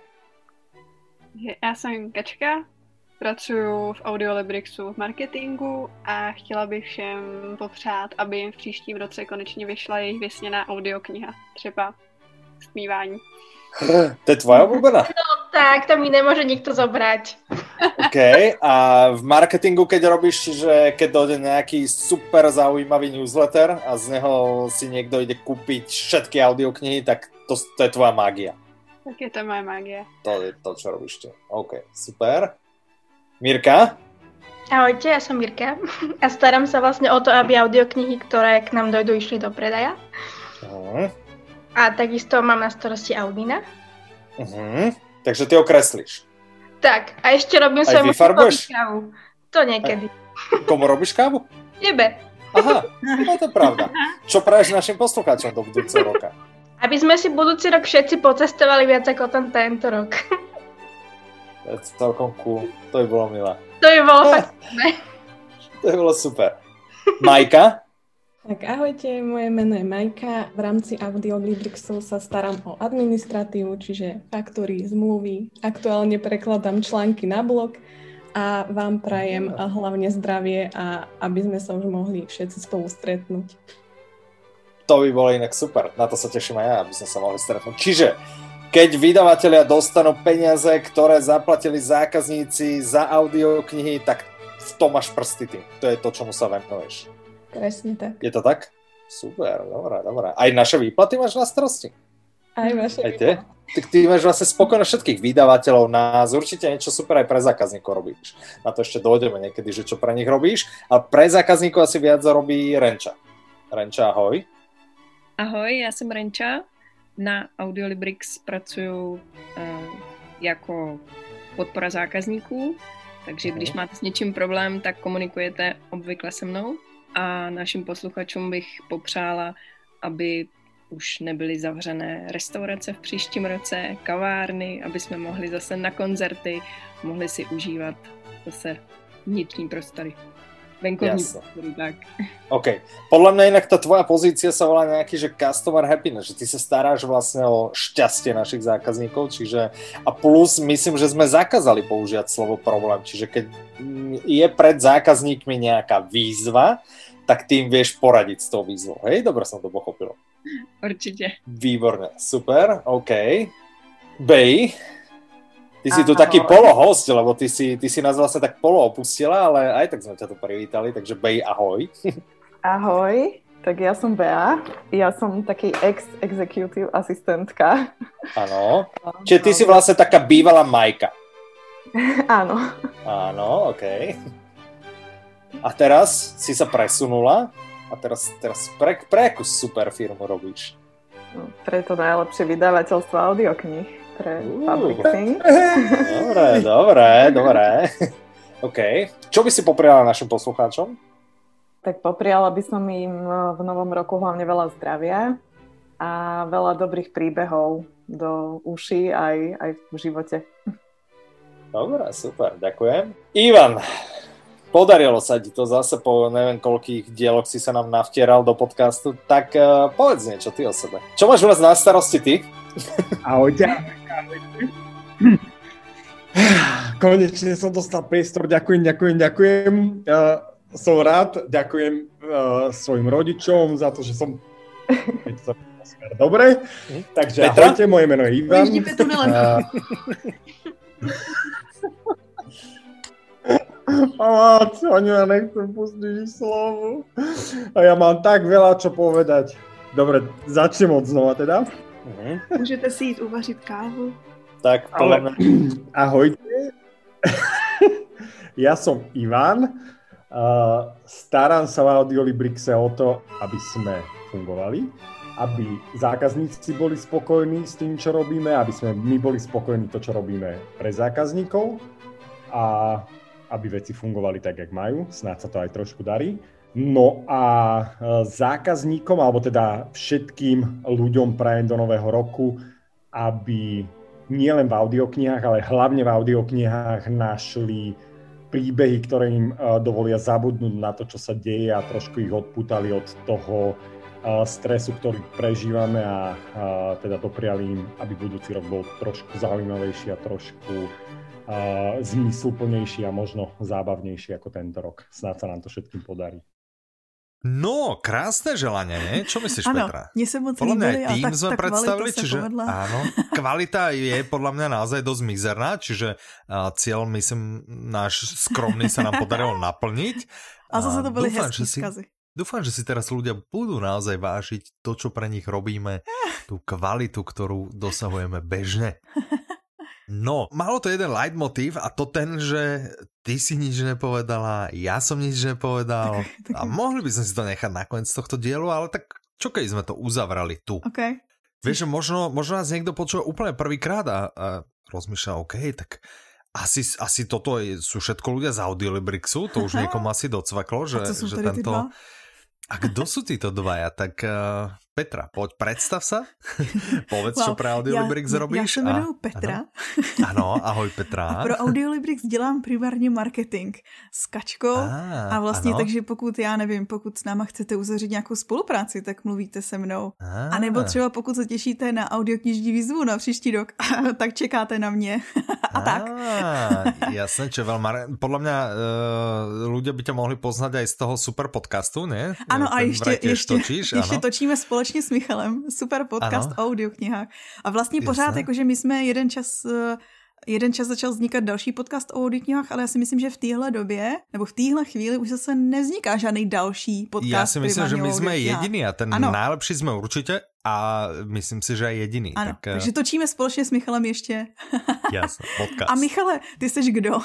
Já jsem Kačka, pracuji v Audiolibrixu v marketingu a chtěla bych všem popřát, aby jim v příštím roce konečně vyšla jejich vysněná audiokniha, třeba Smívání.
To je tvoja obľúbená?
No tak, to mi nemôže nikto zobrať.
OK, a v marketingu, keď robíš, že keď dojde nejaký super zaujímavý newsletter a z neho si niekto ide kúpiť všetky audioknihy, tak to, to je tvoja mágia.
Tak je to moja mágia.
To je to, čo robíš ty. OK, super. Mirka?
Ahojte, ja som Mirka a starám sa vlastne o to, aby audioknihy, ktoré k nám dojdú, išli do predaja. Uh-huh. A takisto mám na starosti Albína.
Uh-huh. Takže ty okreslíš.
Tak, a ešte robím Aj svojmu kávu. To niekedy.
A komu robíš kávu?
Tebe.
Aha, no to je pravda. Čo praješ našim poslucháčom do budúceho roka?
Aby sme si budúci rok všetci pocestovali viac ako ten tento rok.
To je celkom cool. To by bolo milé.
To by bolo fakt
To by bolo super. Majka?
Tak ahojte, moje meno je Majka. V rámci Audiolibrixu sa starám o administratívu, čiže faktúry, zmluvy. Aktuálne prekladám články na blog a vám prajem a hlavne zdravie a aby sme sa už mohli všetci spolu stretnúť.
To by bolo inak super, na to sa teším aj ja, aby sme sa mohli stretnúť. Čiže keď vydavatelia dostanú peniaze, ktoré zaplatili zákazníci za audioknihy, tak v tom máš prsty ty. To je to, čomu sa venuješ.
Presne tak.
Je to tak? Super, dobré, dobré. Aj naše výplaty máš na starosti?
Aj vaše
Aj tie? Tak ty máš vlastne spokojno všetkých vydavateľov, nás určite niečo super aj pre zákazníkov robíš. Na to ešte dojdeme niekedy, že čo pre nich robíš. A pre zákazníkov asi viac robí Renča. Renča, ahoj.
Ahoj, já jsem Renča. Na Audiolibrix pracuju uh, jako podpora zákazníků, takže když máte s něčím problém, tak komunikujete obvykle se mnou a našim posluchačům bych popřála, aby už nebyly zavřené restaurace v příštím roce, kavárny, aby jsme mohli zase na koncerty, mohli si užívat zase vnitřní prostory. Venkovní prostory, tak.
OK. Podľa mňa inak tá tvoja pozícia sa volá nejaký, že customer happiness, že ty sa staráš vlastne o šťastie našich zákazníkov, čiže a plus myslím, že sme zakázali použiať slovo problém, čiže keď je pred zákazníkmi nejaká výzva, tak tým vieš poradiť s tou výzvou. Hej, dobre som to pochopil.
Určite.
Výborne, super, OK. Bej, Ty si tu taký polohost, lebo ty si, ty si nás vlastne tak polo opustila, ale aj tak sme ťa tu privítali, takže Bej, ahoj.
Ahoj, tak ja som Bea, ja som taký ex-executive asistentka.
Áno, čiže ty si vlastne taká bývalá Majka.
Áno.
Áno, OK. A teraz si sa presunula a teraz, teraz pre, pre akú super firmu robíš?
No, pre to najlepšie vydavateľstvo audiokníh pre publishing.
Dobre, dobre, dobre. OK. Čo by si popriala našim poslucháčom?
Tak popriala by som im v novom roku hlavne veľa zdravia a veľa dobrých príbehov do uší aj, aj v živote.
Dobre, super, ďakujem. Ivan, podarilo sa ti to zase po neviem koľkých dieloch si sa nám navtieral do podcastu, tak uh, povedz niečo ty o sebe. Čo máš u nás na starosti ty?
Ahojte. Konečne som dostal priestor, ďakujem, ďakujem, ďakujem. Uh, som rád, ďakujem uh, svojim rodičom za to, že som... Dobre, takže Petra? ahojte, moje meno je Ivan. Uh, Pamáč, oni ma nechcem pustiť slovo. A ja mám tak veľa čo povedať. Dobre, začnem od znova teda.
Mhm. Můžete si jít uvařit kávu.
Tak Ale...
Ahojte. ja som Ivan. Uh, starám sa v Audiolibrixe o to, aby sme fungovali, aby zákazníci boli spokojní s tým, čo robíme, aby sme my boli spokojní to, čo robíme pre zákazníkov a aby veci fungovali tak, jak majú. Snáď sa to aj trošku darí. No a e, zákazníkom, alebo teda všetkým ľuďom prajem do nového roku, aby nielen v audioknihách, ale hlavne v audioknihách našli príbehy, ktoré im e, dovolia zabudnúť na to, čo sa deje a trošku ich odputali od toho e, stresu, ktorý prežívame a teda dopriali im, aby budúci rok bol trošku zaujímavejší a trošku zmysluplnejší a možno zábavnejší ako tento rok. Snáď sa nám to všetkým podarí.
No, krásne želanie, nie? Čo myslíš, ano, Petra?
mne sa moc podľa mňa aj tým tak, sme
predstavili,
čiže
povedla. áno, kvalita je podľa mňa naozaj dosť mizerná, čiže uh, cieľ, myslím, náš skromný sa nám podarilo naplniť.
A zase to boli dúfam, hezký si,
Dúfam, že si teraz ľudia budú naozaj vážiť to, čo pre nich robíme, tú kvalitu, ktorú dosahujeme bežne. No, malo to jeden leitmotiv a to ten, že ty si nič nepovedala, ja som nič nepovedal a mohli by sme si to nechať nakoniec tohto dielu, ale tak čo keď sme to uzavrali tu?
Okay.
Vieš, možno, možno nás niekto počúva úplne prvýkrát a, a rozmýšľa, OK, tak asi, asi toto je, sú všetko ľudia z Audiolibrixu, to už niekomu asi docvaklo, že, že tento... A kto sú títo dvaja? Tak uh, Petra, poď predstav sa. Povedz, wow, čo pro Audiolibrix
já,
robíš.
Já se jmenuji Petra.
Ano. ahoj Petra.
A pro Audiolibrix dělám primárně marketing s Kačkou. A, a vlastně, ano. takže pokud, já nevím, pokud s náma chcete uzavřít nějakou spolupráci, tak mluvíte se mnou. A, a nebo třeba pokud se těšíte na audioknižní výzvu na příští rok, tak čekáte na mě. a, tak.
Jasné, čo veľmi... Podľa mňa uh, ľudia by ťa mohli poznať aj z toho super podcastu, ne?
Ano, a ještě, ještě, točíš, ještě točíme společně společně s Michalem. Super podcast ano. o audioknihách. A vlastně pořád, jakože my jsme jeden čas eh, jeden čas začal vznikat další podcast o audioknihách, ale já si myslím, že v téhle době, nebo v téhle chvíli už zase nevzniká žádný další podcast.
Já si myslím, že my jsme jediný a ten ano. nejlepší jsme určitě a myslím si, že je jediný.
Ano, tak, eh, takže točíme společně s Michalem ještě.
Jasně, podcast.
A Michale, ty jsi kdo?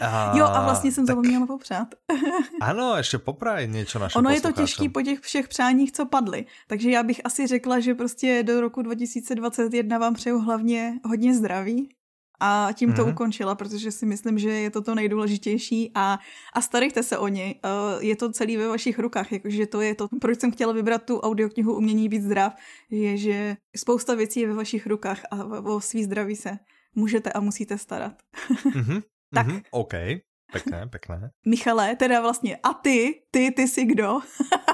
A, jo, a vlastně jsem tak... zapomněla popřát.
ano, ještě popraj něco našim
Ono je to těžký po těch všech přáních, co padly. Takže já bych asi řekla, že prostě do roku 2021 vám přeju hlavně hodně zdraví, a tím to mm-hmm. ukončila, protože si myslím, že je to to nejdůležitější a, a starejte se o něj. Uh, je to celý ve vašich rukách, jakože to je to, proč jsem chtěla vybrat tu audioknihu Umění být zdrav, je, že spousta věcí je ve vašich rukách a o svý zdraví se můžete a musíte starat.
mm-hmm. tak. Mm-hmm. OK. Pekné, pekné.
Michale, teda vlastně, a ty, ty, ty jsi kdo?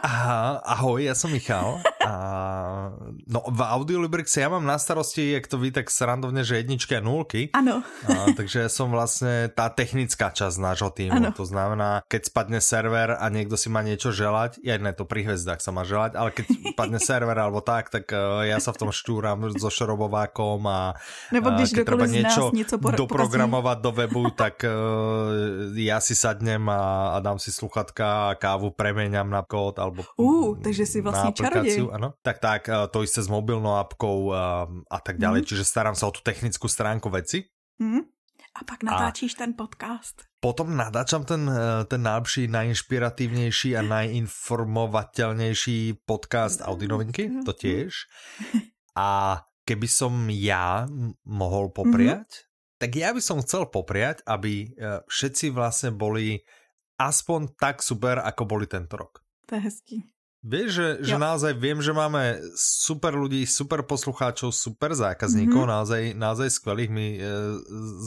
Aha, ahoj, ja som Michal. A, no v Audiolibrixe ja mám na starosti, jak to ví, tak srandovne, že jedničky a nulky.
Ano.
A, takže ja som vlastne tá technická časť nášho týmu. Ano. To znamená, keď spadne server a niekto si má niečo želať, ja ne to pri hvezdách sa má želať, ale keď spadne server alebo tak, tak uh, ja sa v tom štúram so šrobovákom a
Nebo když uh, keď treba niečo, niečo
doprogramovať do webu, tak uh, ja si sadnem a, a dám si sluchatka a kávu premeňam na kód alebo
uh, takže si vlastne čarodej
áno. Tak tak, eh, to isté s mobilnou apkou a, eh, a tak ďalej, mm. čiže starám sa o tú technickú stránku veci.
Mm. A pak natáčíš a ten podcast.
Potom natáčam ten, eh, ten najlepší, najinšpiratívnejší a najinformovateľnejší podcast Audi novinky, to tiež. A keby som ja mohol popriať, mm-hmm. Tak ja by som chcel popriať, aby všetci vlastne boli aspoň tak super, ako boli tento rok.
To je hezký.
Vieš, že, že naozaj viem, že máme super ľudí, super poslucháčov, super zákazníkov, mm-hmm. naozaj, naozaj skvelých. My e,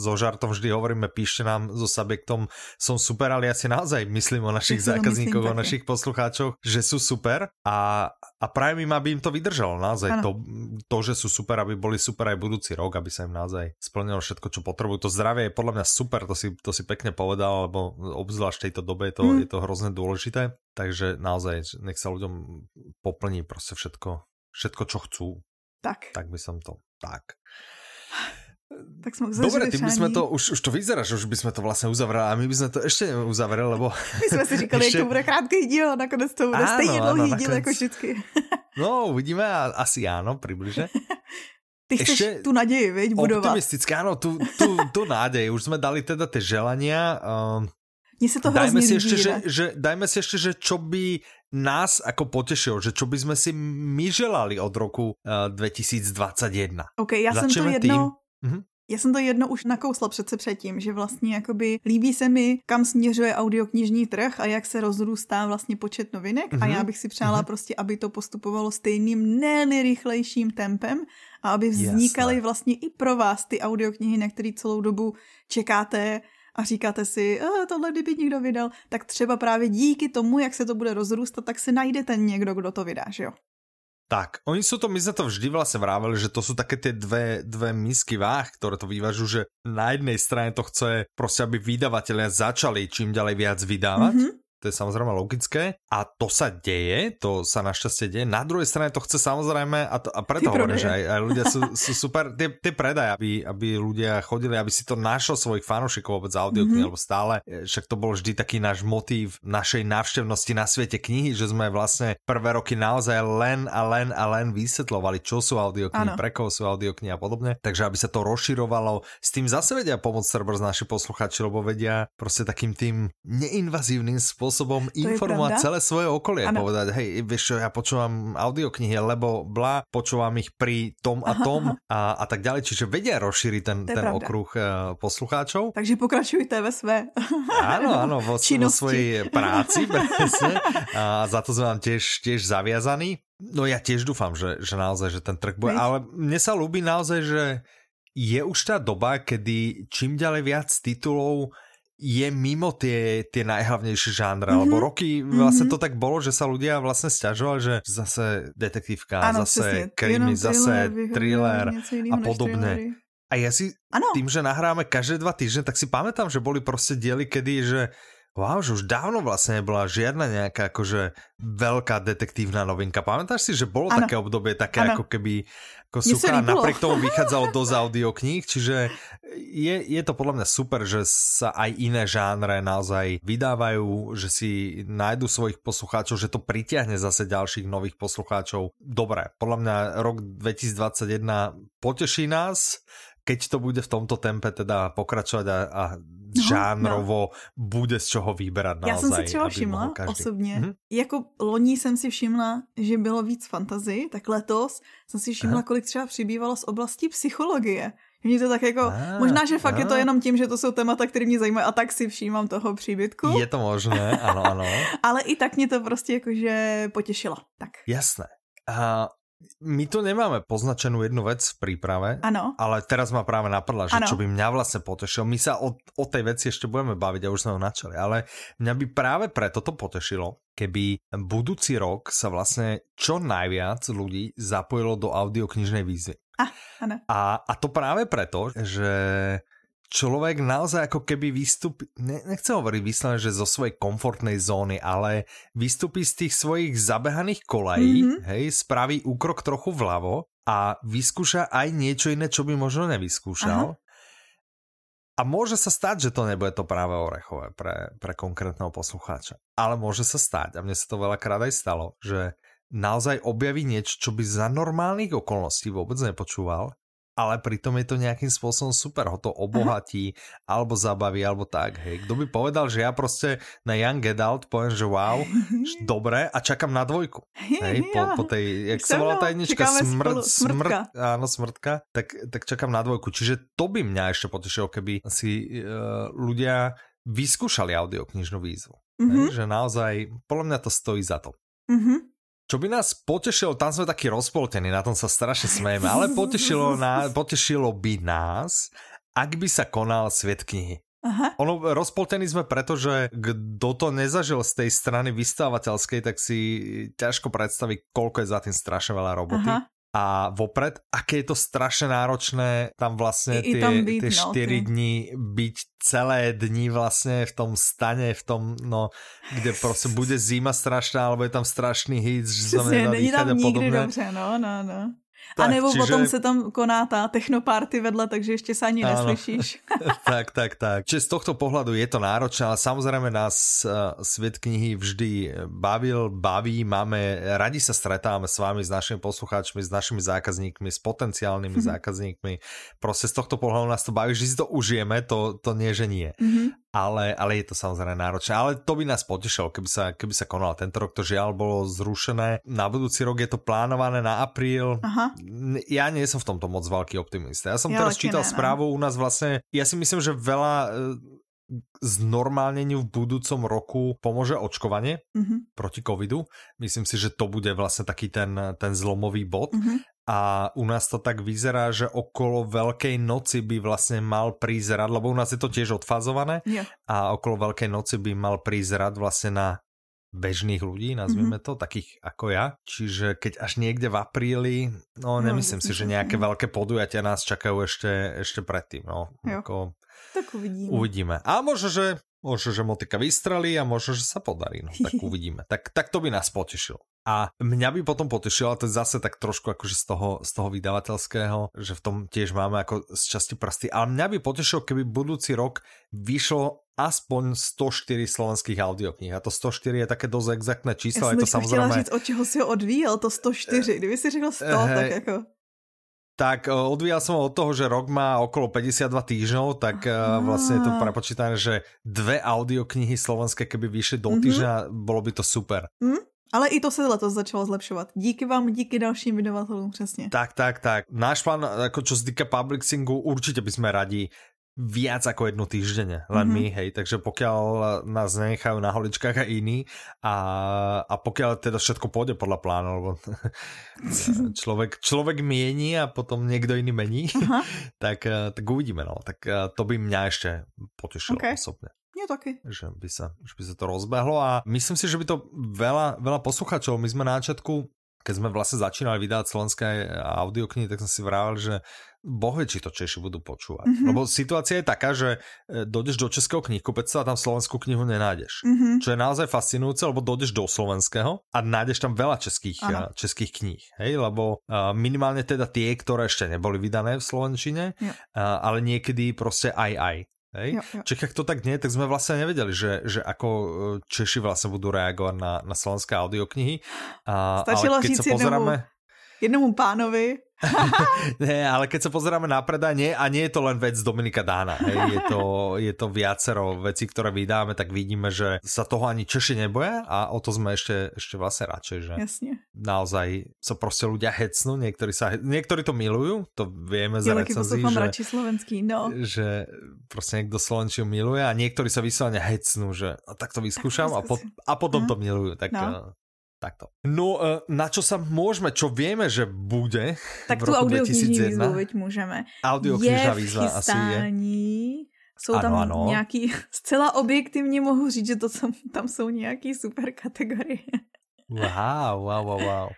so žartom vždy hovoríme, píšte nám so subjektom, som super, ale ja si naozaj myslím o našich ja zákazníkoch, o našich poslucháčoch, že sú super a, a prajem im, aby im to vydržalo. Naozaj to, to, že sú super, aby boli super aj budúci rok, aby sa im naozaj splnilo všetko, čo potrebujú. To zdravie je podľa mňa super, to si, to si pekne povedal, lebo obzvlášť v tejto dobe je to, mm. je to hrozne dôležité. Takže naozaj, nech sa ľuďom poplní proste všetko, všetko, čo chcú.
Tak.
Tak by som to, tak.
Tak sme
Dobre, tým by sme to, už, už to vyzerá, že už by sme to vlastne uzavreli a my by sme to ešte uzavreli, lebo...
My sme si říkali, ešte... jak to bude krátký díl, nakonec to bude áno, stejne dlhý díl ako vždycky.
No, uvidíme a asi áno, približe.
Ty chceš ešte tu nádej, veď, budovať.
Optimistické, áno, tu, tu, tu nádej. Už sme dali teda tie želania. Um,
mne sa to dajme si
ešte, že, že, dajme si ešte, že čo by nás ako potešilo, že čo by sme si my želali od roku uh, 2021.
OK, já Začneme jsem to jedno... Tým. Mhm. Já jsem to jedno už nakousla přece předtím, že vlastně jakoby líbí se mi, kam směřuje audioknižní trh a jak se rozrůstá vlastně počet novinek mm-hmm. a já bych si přála mm-hmm. prostě, aby to postupovalo stejným, ne rychlejším tempem a aby vznikaly Jasne. vlastně i pro vás ty audioknihy, na které celou dobu čekáte a říkáte si, e, tohle kdyby někdo vydal, tak třeba právě díky tomu, jak se to bude rozrůstat, tak si najde ten někdo, kdo to vydá, že jo?
Tak, oni sú to, my sme to vždy vlastne vrávali, že to sú také tie dve, dve misky váh, ktoré to vyvážu, že na jednej strane to chce proste, aby vydavatelia začali čím ďalej viac vydávať, mm-hmm to je samozrejme logické a to sa deje, to sa našťastie deje. Na druhej strane to chce samozrejme, a, to, a preto hovorím, že aj, aj ľudia sú, sú super, tie, tie predaje, aby, aby ľudia chodili, aby si to našlo svojich fanúšikov vôbec audioknihy, mm-hmm. lebo stále, e, však to bol vždy taký náš motív našej návštevnosti na svete knihy, že sme vlastne prvé roky naozaj len a len a len vysvetlovali, čo sú audioknihy, pre koho sú audioknihy a podobne. Takže aby sa to rozširovalo, s tým zase vedia pomôcť z naši posluchači, lebo vedia proste takým tým neinvazívnym spôsobom spôsobom informovať celé svoje okolie. Ano. Povedať, hej, vieš čo, ja počúvam audioknihy, lebo bla, počúvam ich pri tom a tom a, a tak ďalej. Čiže vedia rozšíriť ten, ten okruh uh, poslucháčov.
Takže pokračujte ve své
Áno, áno, vo, vo svojej práci. A za to sme vám tiež, tiež zaviazaní. No ja tiež dúfam, že, že naozaj, že ten trh bude, ale mne sa ľúbi naozaj, že je už tá doba, kedy čím ďalej viac titulov je mimo tie, tie najhlavnejšie žánre, mm-hmm. lebo roky vlastne mm-hmm. to tak bolo, že sa ľudia vlastne stiažovali, že zase detektívka, ano, zase krimi, zase thriller a podobne. A ja si ano. tým, že nahráme každé dva týždne, tak si pamätám, že boli proste diely, kedy, že Wow, že už dávno vlastne nebola žiadna nejaká akože veľká detektívna novinka. Pamätáš si, že bolo ano. také obdobie, také ano. ako keby ako suchá, napriek tomu vychádzalo dosť audiokníh, čiže je, je to podľa mňa super, že sa aj iné žánre naozaj vydávajú, že si nájdu svojich poslucháčov, že to pritiahne zase ďalších nových poslucháčov. Dobre, podľa mňa rok 2021 poteší nás, keď to bude v tomto tempe teda pokračovať a, a no, žánrovo no. bude z čoho vyberať naozaj.
Já jsem si třeba všimla osobně, mm-hmm. jako loni jsem si všimla, že bylo víc fantazy, tak letos jsem si všimla, Aha. kolik třeba přibývalo z oblasti psychologie. Mně to tak jako, ah, možná, že fakt ah. je to jenom tím, že to jsou témata, které mě zajímají a tak si všímám toho příbytku.
Je to možné, ano, ano.
Ale i tak mě to prostě jakože potěšilo. Tak.
Jasné. A my tu nemáme poznačenú jednu vec v príprave,
ano.
ale teraz ma práve napadla, že ano. čo by mňa vlastne potešilo. My sa o, o tej veci ešte budeme baviť a už sme ho načali, ale mňa by práve preto to potešilo, keby budúci rok sa vlastne čo najviac ľudí zapojilo do audioknižnej výzvy.
Ah,
a, a to práve preto, že človek naozaj ako keby vystúpi, ne, nechcem hovoriť vyslovene, že zo svojej komfortnej zóny, ale vystúpi z tých svojich zabehaných kolají, mm-hmm. hej, spraví úkrok trochu vľavo a vyskúša aj niečo iné, čo by možno nevyskúšal. Aha. A môže sa stať, že to nebude to práve orechové pre, pre konkrétneho poslucháča. Ale môže sa stať, a mne sa to veľakrát aj stalo, že naozaj objaví niečo, čo by za normálnych okolností vôbec nepočúval ale pritom je to nejakým spôsobom super, ho to obohatí, Aha. alebo zabaví, alebo tak, hej. Kto by povedal, že ja proste na Young Adult poviem, že wow, dobre a čakám na dvojku. Hej, po, po tej, jak sa volá tá jednička, smrt, smrt, áno, smrtka, tak, tak čakám na dvojku. Čiže to by mňa ešte potešilo, keby si uh, ľudia vyskúšali audioknižnú výzvu. Mm-hmm. Hej, že naozaj, podľa mňa to stojí za to.
Mm-hmm.
Čo by nás potešilo, tam sme takí rozpoltení, na tom sa strašne smejeme, ale potešilo, na, potešilo by nás, ak by sa konal svet knihy.
Aha.
Ono, rozpoltení sme preto, že kto to nezažil z tej strany vystávateľskej, tak si ťažko predstaví, koľko je za tým strašne veľa roboty. Aha a vopred, aké je to strašne náročné tam vlastne I, tie, byť, tie 4 no, dní byť celé dni vlastne v tom stane, v tom, no, kde proste bude zima strašná, alebo je tam strašný hit, že
znamená není tam nikdy dobře, no, no, no. Tak, a nebo čiže... potom se tam koná tá technoparty vedle, takže ešte sa ani Áno. neslyšíš.
tak, tak, tak. Čiže z tohto pohľadu je to náročné, ale samozrejme nás uh, svet knihy vždy bavil, baví, máme, radi sa stretávame s vami, s našimi poslucháčmi, s našimi zákazníkmi, s potenciálnymi mm-hmm. zákazníkmi. Proste z tohto pohľadu nás to baví, že si to užijeme, to, to nie, že nie.
Mm-hmm
ale, ale je to samozrejme náročné. Ale to by nás potešilo, keby sa, keby sa konalo. Tento rok to žiaľ bolo zrušené. Na budúci rok je to plánované na apríl.
Aha.
Ja nie som v tomto moc veľký optimista. Ja som ja teraz čítal ne, správu u nás vlastne, ja si myslím, že veľa e, znormálneniu v budúcom roku pomôže očkovanie
mm-hmm.
proti covidu. Myslím si, že to bude vlastne taký ten, ten zlomový bod.
Mm-hmm
a u nás to tak vyzerá, že okolo Veľkej noci by vlastne mal prísť rad, lebo u nás je to tiež odfázované
yeah.
a okolo Veľkej noci by mal prísť rad vlastne na bežných ľudí, nazvime mm-hmm. to, takých ako ja. Čiže keď až niekde v apríli, no, no nemyslím si, že nejaké no. veľké podujatia nás čakajú ešte, ešte predtým. No, ako,
tak uvidíme.
Uvidíme. A možno, že Možno, že motika vystrelí a možno, že sa podarí. No, tak uvidíme. Tak, tak to by nás potešilo. A mňa by potom potešilo, a to je zase tak trošku akože z toho, z toho vydavateľského, že v tom tiež máme ako z časti prsty, ale mňa by potešilo, keby budúci rok vyšlo aspoň 104 slovenských audiokníh. A to 104 je také dosť exaktné číslo.
Ja
som to samozrejme...
říct, od čeho si ho odvíjel, to 104. Kdyby si řekl 100, uh, tak jako
tak e, odvíjal som od toho, že rok má okolo 52 týždňov, tak uh, vlastne je to prepočítané, že dve audioknihy slovenské, keby vyšli do mm-hmm. týždňa, bolo by to super.
Mm? Ale i to se letos začalo zlepšovat. Díky vám, díky dalším vydavatelům, přesně.
Tak, tak, tak. Náš plán, ako čo sa týka publicingu, určite by sme radi viac ako jednu týždenne, len mm-hmm. my, hej, takže pokiaľ nás nenechajú na holičkách a iní a, a pokiaľ teda všetko pôjde podľa plánu, lebo človek, človek mieni a potom niekto iný mení, uh-huh. tak, tak uvidíme, no, tak to by mňa ešte potešilo okay. osobne.
Taky.
Že by, sa, že by sa to rozbehlo a myslím si, že by to veľa, veľa posluchačov, my sme na začiatku keď sme vlastne začínali vydávať slovenské audioknihy, tak som si vravel, že boh vie, či to Češi budú počúvať. Mm-hmm. Lebo situácia je taká, že e, dojdeš do českého knihkupectva a tam slovenskú knihu nenájdeš.
Mm-hmm.
Čo je naozaj fascinujúce, lebo dojdeš do slovenského a nájdeš tam veľa českých. E, českých kníh. Hej? Lebo uh, minimálne teda tie, ktoré ešte neboli vydané v slovenčine,
uh,
ale niekedy proste aj aj. Hej?
Jo, jo.
Ak to tak nie, tak sme vlastne nevedeli, že, že ako e, Češi vlastne budú reagovať na, na slovenské audioknihy. A,
Stačilo ale keď sa pozeráme... jednomu pánovi,
nie, ale keď sa pozeráme na predaj, nie, a nie je to len vec Dominika Dána, hej, je, to, je to viacero vecí, ktoré vydáme, tak vidíme, že sa toho ani Češi neboja a o to sme ešte, ešte vlastne radšej, že
Jasne.
naozaj sa proste ľudia hecnú, niektorí, sa, niektorí to milujú, to vieme z recenzí,
že, slovenský, no.
že proste niekto Slovenčiu miluje a niektorí sa vyslovene hecnú, že tak to vyskúšam a, po, a potom to milujú, tak no. Takto. No, e, na čo sa môžeme, čo vieme, že bude
Tak v tu audioknižní výzvu, veď môžeme.
Audioknižná výzva asi je.
Jsou ano, tam ano. nějaký, zcela objektivně mohu říct, že to jsou, tam jsou nějaký super kategorie.
Wow, wow, wow, wow.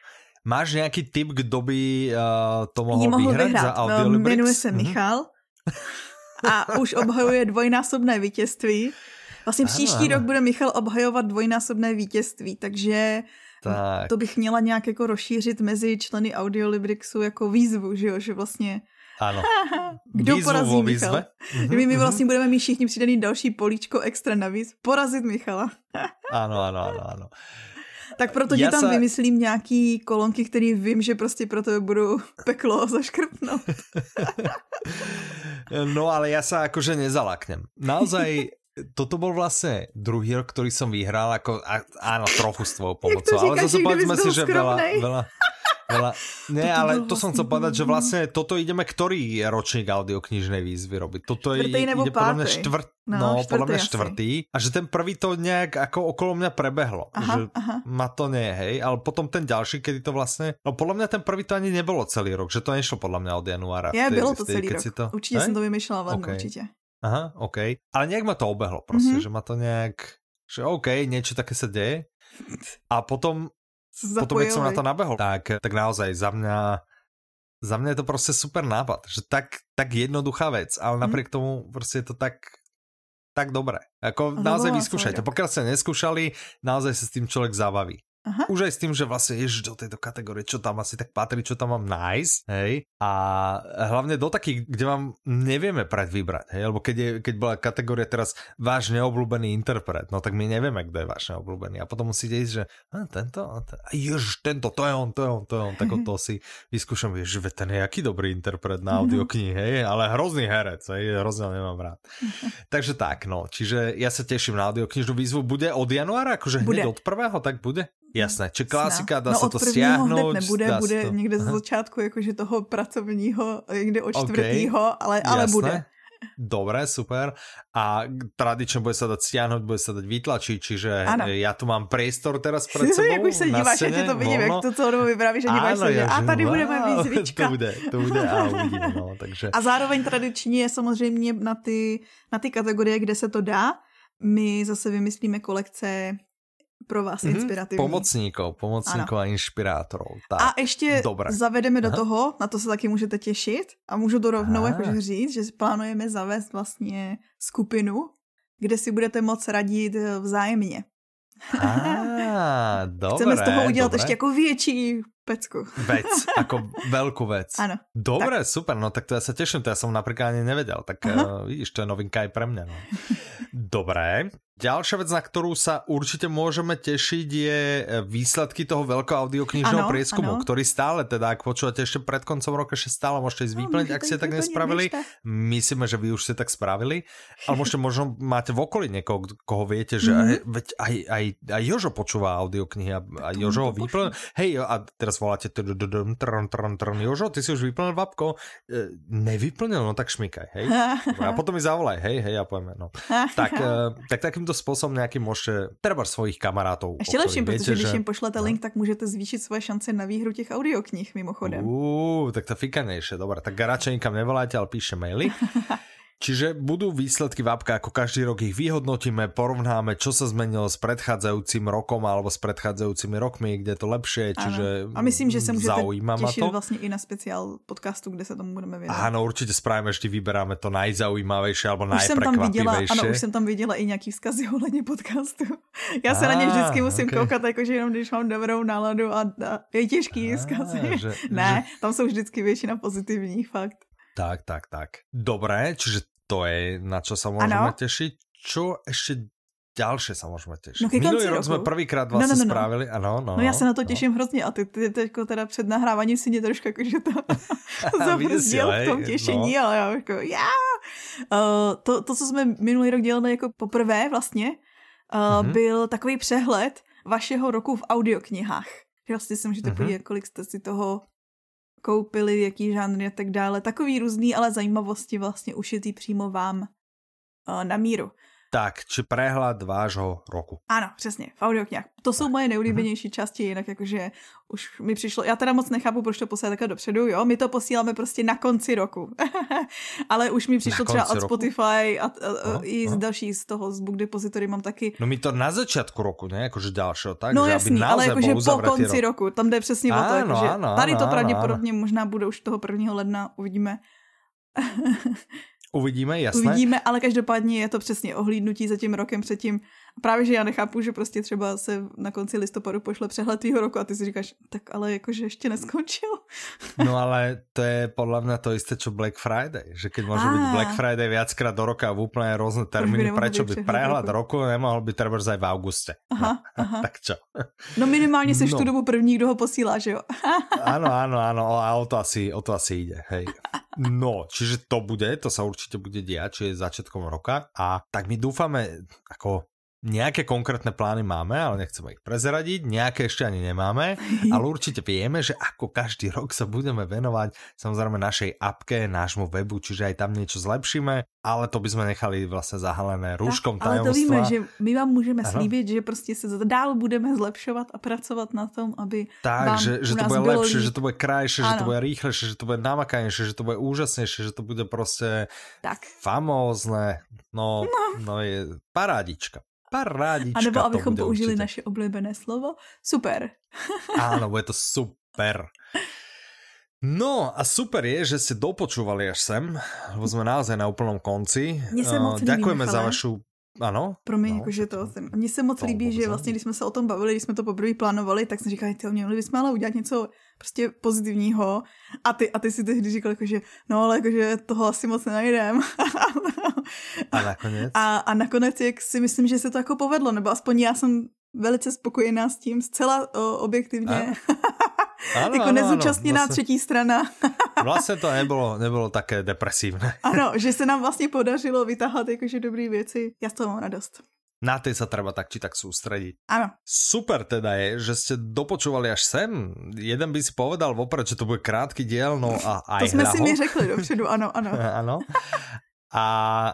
Máš nějaký tip, kdo by uh, to mohl, mohl vyhrát, vyhrát za Audiolibrix?
Jmenuje se mm-hmm. Michal a už obhajuje dvojnásobné vítězství. Vlastně příští ano, rok bude Michal obhajovat dvojnásobné vítězství, takže tak. to bych měla nějak jako rozšířit mezi členy Audiolibrixu jako výzvu, že jo, že vlastně
Áno.
Kdo Výzvu porazí Michal? Mm-hmm. My, my vlastně budeme mít všichni přidaný další políčko extra navíc. Porazit Michala.
áno, áno, áno, áno.
Tak proto ti tam sa... vymyslím nějaký kolonky, který vím, že prostě pro tebe budou peklo zaškrtnout.
no ale ja sa akože nezalaknem. Naozaj toto bol vlastne druhý rok, ktorý som vyhral, ako, áno, trochu s tvojou pomocou, ale zase povedzme si, že veľa, veľa, Veľa... Nie, toto ale to som chcel povedať, že vlastne toto ideme ktorý ročník audioknižnej výzvy robiť. Toto je, ide podľa mňa štvrt, no, no podľa mňa štvrtý. A že ten prvý to nejak ako okolo mňa prebehlo. Aha, že aha. ma to nie, hej. Ale potom ten ďalší, kedy to vlastne... No podľa mňa ten prvý to ani nebolo celý rok, že to nešlo podľa mňa od januára.
Ja, bylo to celý rok. To... Určite hej? som to vymýšľala okay. určite.
Aha, OK. Ale nejak ma to obehlo proste, mm-hmm. že ma to nejak... Že OK, niečo také sa deje. A potom potom, keď som na to nabehol, tak, tak naozaj za mňa za mňa je to proste super nápad, že tak, tak jednoduchá vec, ale mm. napriek tomu proste je to tak tak dobré. Ako naozaj vyskúšajte. Pokiaľ ste neskúšali, naozaj sa s tým človek zabaví. Aha. Už aj s tým, že vlastne ježiš do tejto kategórie, čo tam asi tak patrí, čo tam mám nájsť, hej. A hlavne do takých, kde vám nevieme prať vybrať, hej. Lebo keď, je, keď bola kategória teraz váš neobľúbený interpret, no tak my nevieme, kto je váš neobľúbený. A potom musíte ísť, že a, tento, a ten, a ježiš, tento, to je on, to je on, to je on. Tak to si vyskúšam, že ten je aký dobrý interpret na audioknihy, hej. Ale hrozný herec, hej, hrozne nemám rád. Takže tak, no. Čiže ja sa teším na audioknižnú výzvu. Bude od januára, akože hneď od prvého, tak bude? Jasné, či klasika, dá no, sa to stiahnuť?
nebude, bude to... někde z začátku jakože toho pracovního, někde od čtvrtýho, okay. ale, ale bude.
Dobre, super. A tradične bude sa dať stiahnuť, bude sa dať vytlačiť, čiže ano. ja tu mám priestor teraz pred sebou.
Jak už sa díváš, ja to vidím, jak to celou dobu vypravíš, že díváš sa, ja, a tady wow, budeme výzvička.
To bude, to bude a uvidíme, no, takže.
A zároveň tradičně samozřejmě na ty, na ty kategorie, kde se to dá, my zase vymyslíme kolekce pro vás mm-hmm. inspirativní.
Pomocníkov, pomocníkov ano. a inšpirátorov. Tak,
a ještě Dobre. zavedeme do toho, na to se taky můžete těšit a můžu to rovnou jakože říct, že plánujeme zavést vlastně skupinu, kde si budete moc radit eh, vzájemně.
Dobré,
Chceme z toho udělat dobré. ještě jako větší pecku.
Vec, ako veľkú vec.
Áno.
Dobre, tak. super, no tak to ja sa teším, to ja som napríklad ani nevedel, tak uh, vidíš, to je novinka aj pre mňa. No. Dobre, Ďalšia vec, na ktorú sa určite môžeme tešiť, je e, výsledky toho veľkého audioknižného prieskumu, ano. ktorý stále, teda ak počúvate ešte pred koncom roka, ešte stále môžete ísť no, vyplniť, ak ste tak nespravili. Myslíme, že vy už ste tak spravili, ale môžete možno máte v okolí niekoho, koho viete, že mm-hmm. aj, veď aj, aj, aj Jožo počúva audioknihy a, a Jožo ho vyplnil. Hej, a teraz voláte Jožo, ty si už vyplnil babko. E, nevyplnil, no tak šmykaj, hej. A potom mi zavolaj, hej, hej, a poďme, no. Tak, e, tak takýmto takýmto spôsobom nejaký môžete treba svojich kamarátov.
Ještě lepším, protože když jim pošlete no. link, tak můžete zvýšit svoje šance na výhru těch audioknih mimochodem.
Uú, tak to fikanejšie, dobré. Tak radšej nikam nevoláte, ale píše maily. Čiže budú výsledky VAPka, ako každý rok ich vyhodnotíme, porovnáme, čo sa zmenilo s predchádzajúcim rokom alebo s predchádzajúcimi rokmi, kde je to lepšie, čiže
A myslím, že sa môžete tešiť to. vlastne i na speciál podcastu, kde sa tomu budeme venovať.
Áno, určite spravíme, vždy vyberáme to najzaujímavejšie alebo už najprekvapivejšie.
Áno, už som tam videla i nejaký vzkazy ohľadne podcastu. Ja sa na ne vždycky musím okay. koukať, akože jenom když mám dobrou náladu a, a je těžký vzkazy. Že, ne, že... tam sú vždycky väčšina pozitívnych, fakt.
Tak, tak, tak. Dobre, čiže to je, na čo sa môžeme ano. tešiť. Čo ešte ďalšie sa môžeme tešiť. No, Minulý rok sme prvýkrát no, vlastne no, no, no. spravili, ano, no,
no. já se na to těším no. hrozně a ty, ty, jako teda před nahráváním si mě trošku jakože to zabrzdil v tom těšení, no. ale já jako já. Uh, to, to, co jsme minulý rok dělali jako poprvé vlastně, uh, mm-hmm. byl takový přehled vašeho roku v audioknihách. Vlastně si můžete mm-hmm. podívat, kolik jste si toho koupili, jaký žánry a tak dále. Takový různý, ale zajímavosti vlastně ušitý přímo vám uh, na míru.
Tak, či prehľad vášho roku.
Ano, přesně, v audioknihách. To jsou moje nejoblíbenější mm-hmm. části, jinak jakože už mi přišlo, já teda moc nechápu, proč to posílat takhle dopředu, jo, my to posíláme prostě na konci roku. Ale už mi přišlo třeba od roku? Spotify a, a, a no, i no. z další z toho, z Book Depository mám taky.
No mi to na začátku roku, ne, jakože dalšího, tak?
No že jasný, ale jakože po konci rok. roku, tam jde přesně ano, o to, jakože tady to pravděpodobně možná bude už toho 1. ledna, uvidíme.
Uvidíme, jasné.
Uvidíme, ale každopádně je to přesně ohlídnutí za tím rokem předtím. Právě, že já nechápu, že prostě třeba se na konci listopadu pošle přehled tvýho roku a ty si říkáš, tak ale jakože ještě neskončil.
No ale to je podle mě to isté, čo Black Friday. Že keď může být Black Friday viackrát do roka v úplně různé termíny, prečo by prehľad roku. nemohl být třeba aj v auguste.
Aha, no, aha.
tak čo?
No minimálně jsi no. tu dobu první, kdo ho posílá, že jo?
ano, ano, ano, a o to asi, o to asi ide, hej. No, čiže to bude, to sa určite bude diať, čiže začiatkom roka a tak my dúfame, ako Nejaké konkrétne plány máme, ale nechceme ich prezradiť, nejaké ešte ani nemáme, ale určite vieme, že ako každý rok sa budeme venovať samozrejme našej apke, nášmu webu, čiže aj tam niečo zlepšíme, ale to by sme nechali vlastne zahalené rúškom tak, tajomstva. Ale to víme,
že my vám můžeme ano. slíbit, že prostě se dál budeme zlepšovat a pracovat na tom, aby
tak,
vám
že, že to bude lepšie, líp. že to bude krajšie, ano. že to bude rýchlejšie, že to bude namakanejšie, že to bude úžasnejšie, že to bude prostě tak. famózne. No, no. no je parádička. Parádička
A nebo abychom použili určite. naše oblíbené slovo. Super.
Áno, bude to super. No a super je, že ste dopočúvali až sem, lebo sme naozaj na úplnom konci.
Moc
Ďakujeme za vašu ano.
Promiň, no, jakože to jsem. Mně se moc líbí, že vlastně, když jsme se o tom bavili, když jsme to poprvé plánovali, tak jsme říkali, ty měli bychom ale udělat něco prostě pozitivního. A ty, a ty si tehdy říkal, jakože, no ale jakože toho asi moc nenajdem.
a nakonec?
A, a nakonec, jak si myslím, že se to jako povedlo, nebo aspoň já jsem velice spokojená s tím, zcela o, objektivně. Ano, jako ano, nezúčastněná ano, vlastně, třetí strana.
vlastně to nebylo, nebylo také depresívne.
ano, že se nám vlastně podařilo vytáhat jakože dobré věci. Já z toho mám radost.
Na tej sa treba tak či tak sústrediť.
Áno.
Super teda je, že ste dopočúvali až sem. Jeden by si povedal vopred, že to bude krátky diel, no a aj
To sme si mi řekli dopředu, ano, ano.
ano. A,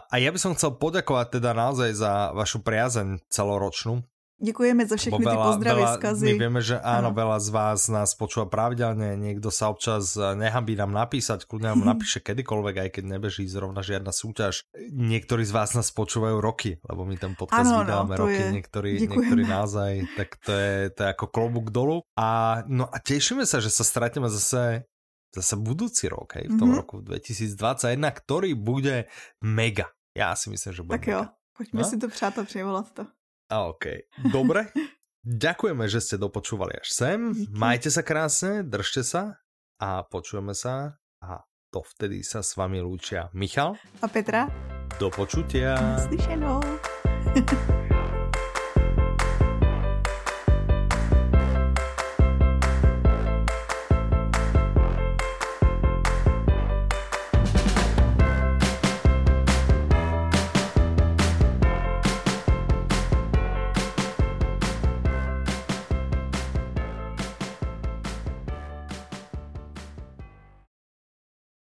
a ja by som chcel poďakovať teda naozaj za vašu priazeň celoročnú,
Děkujeme za všechny veľa, ty pozdravy, veľa, skazy.
My vieme, že áno, ano. veľa z vás nás počúva pravidelne, niekto sa občas nehambí nám napísať, kľudne nám napíše kedykoľvek, aj keď nebeží zrovna žiadna súťaž. Niektorí z vás nás počúvajú roky, lebo my ten podcast ano, no, vydávame no, roky, je. niektorí, niektorí naozaj, tak to je, to je ako klobúk dolu. A, no a tešíme sa, že sa stretneme zase zase budúci rok, hej, v tom mm-hmm. roku 2021, ktorý bude mega. Ja si myslím, že bude
Tak mega. jo, poďme no? si to přát a přivolat to.
OK, dobre. Ďakujeme, že ste dopočúvali až sem. Majte sa krásne, držte sa a počujeme sa a to vtedy sa s vami lúčia Michal
a Petra.
Do počutia.
Slyšenou.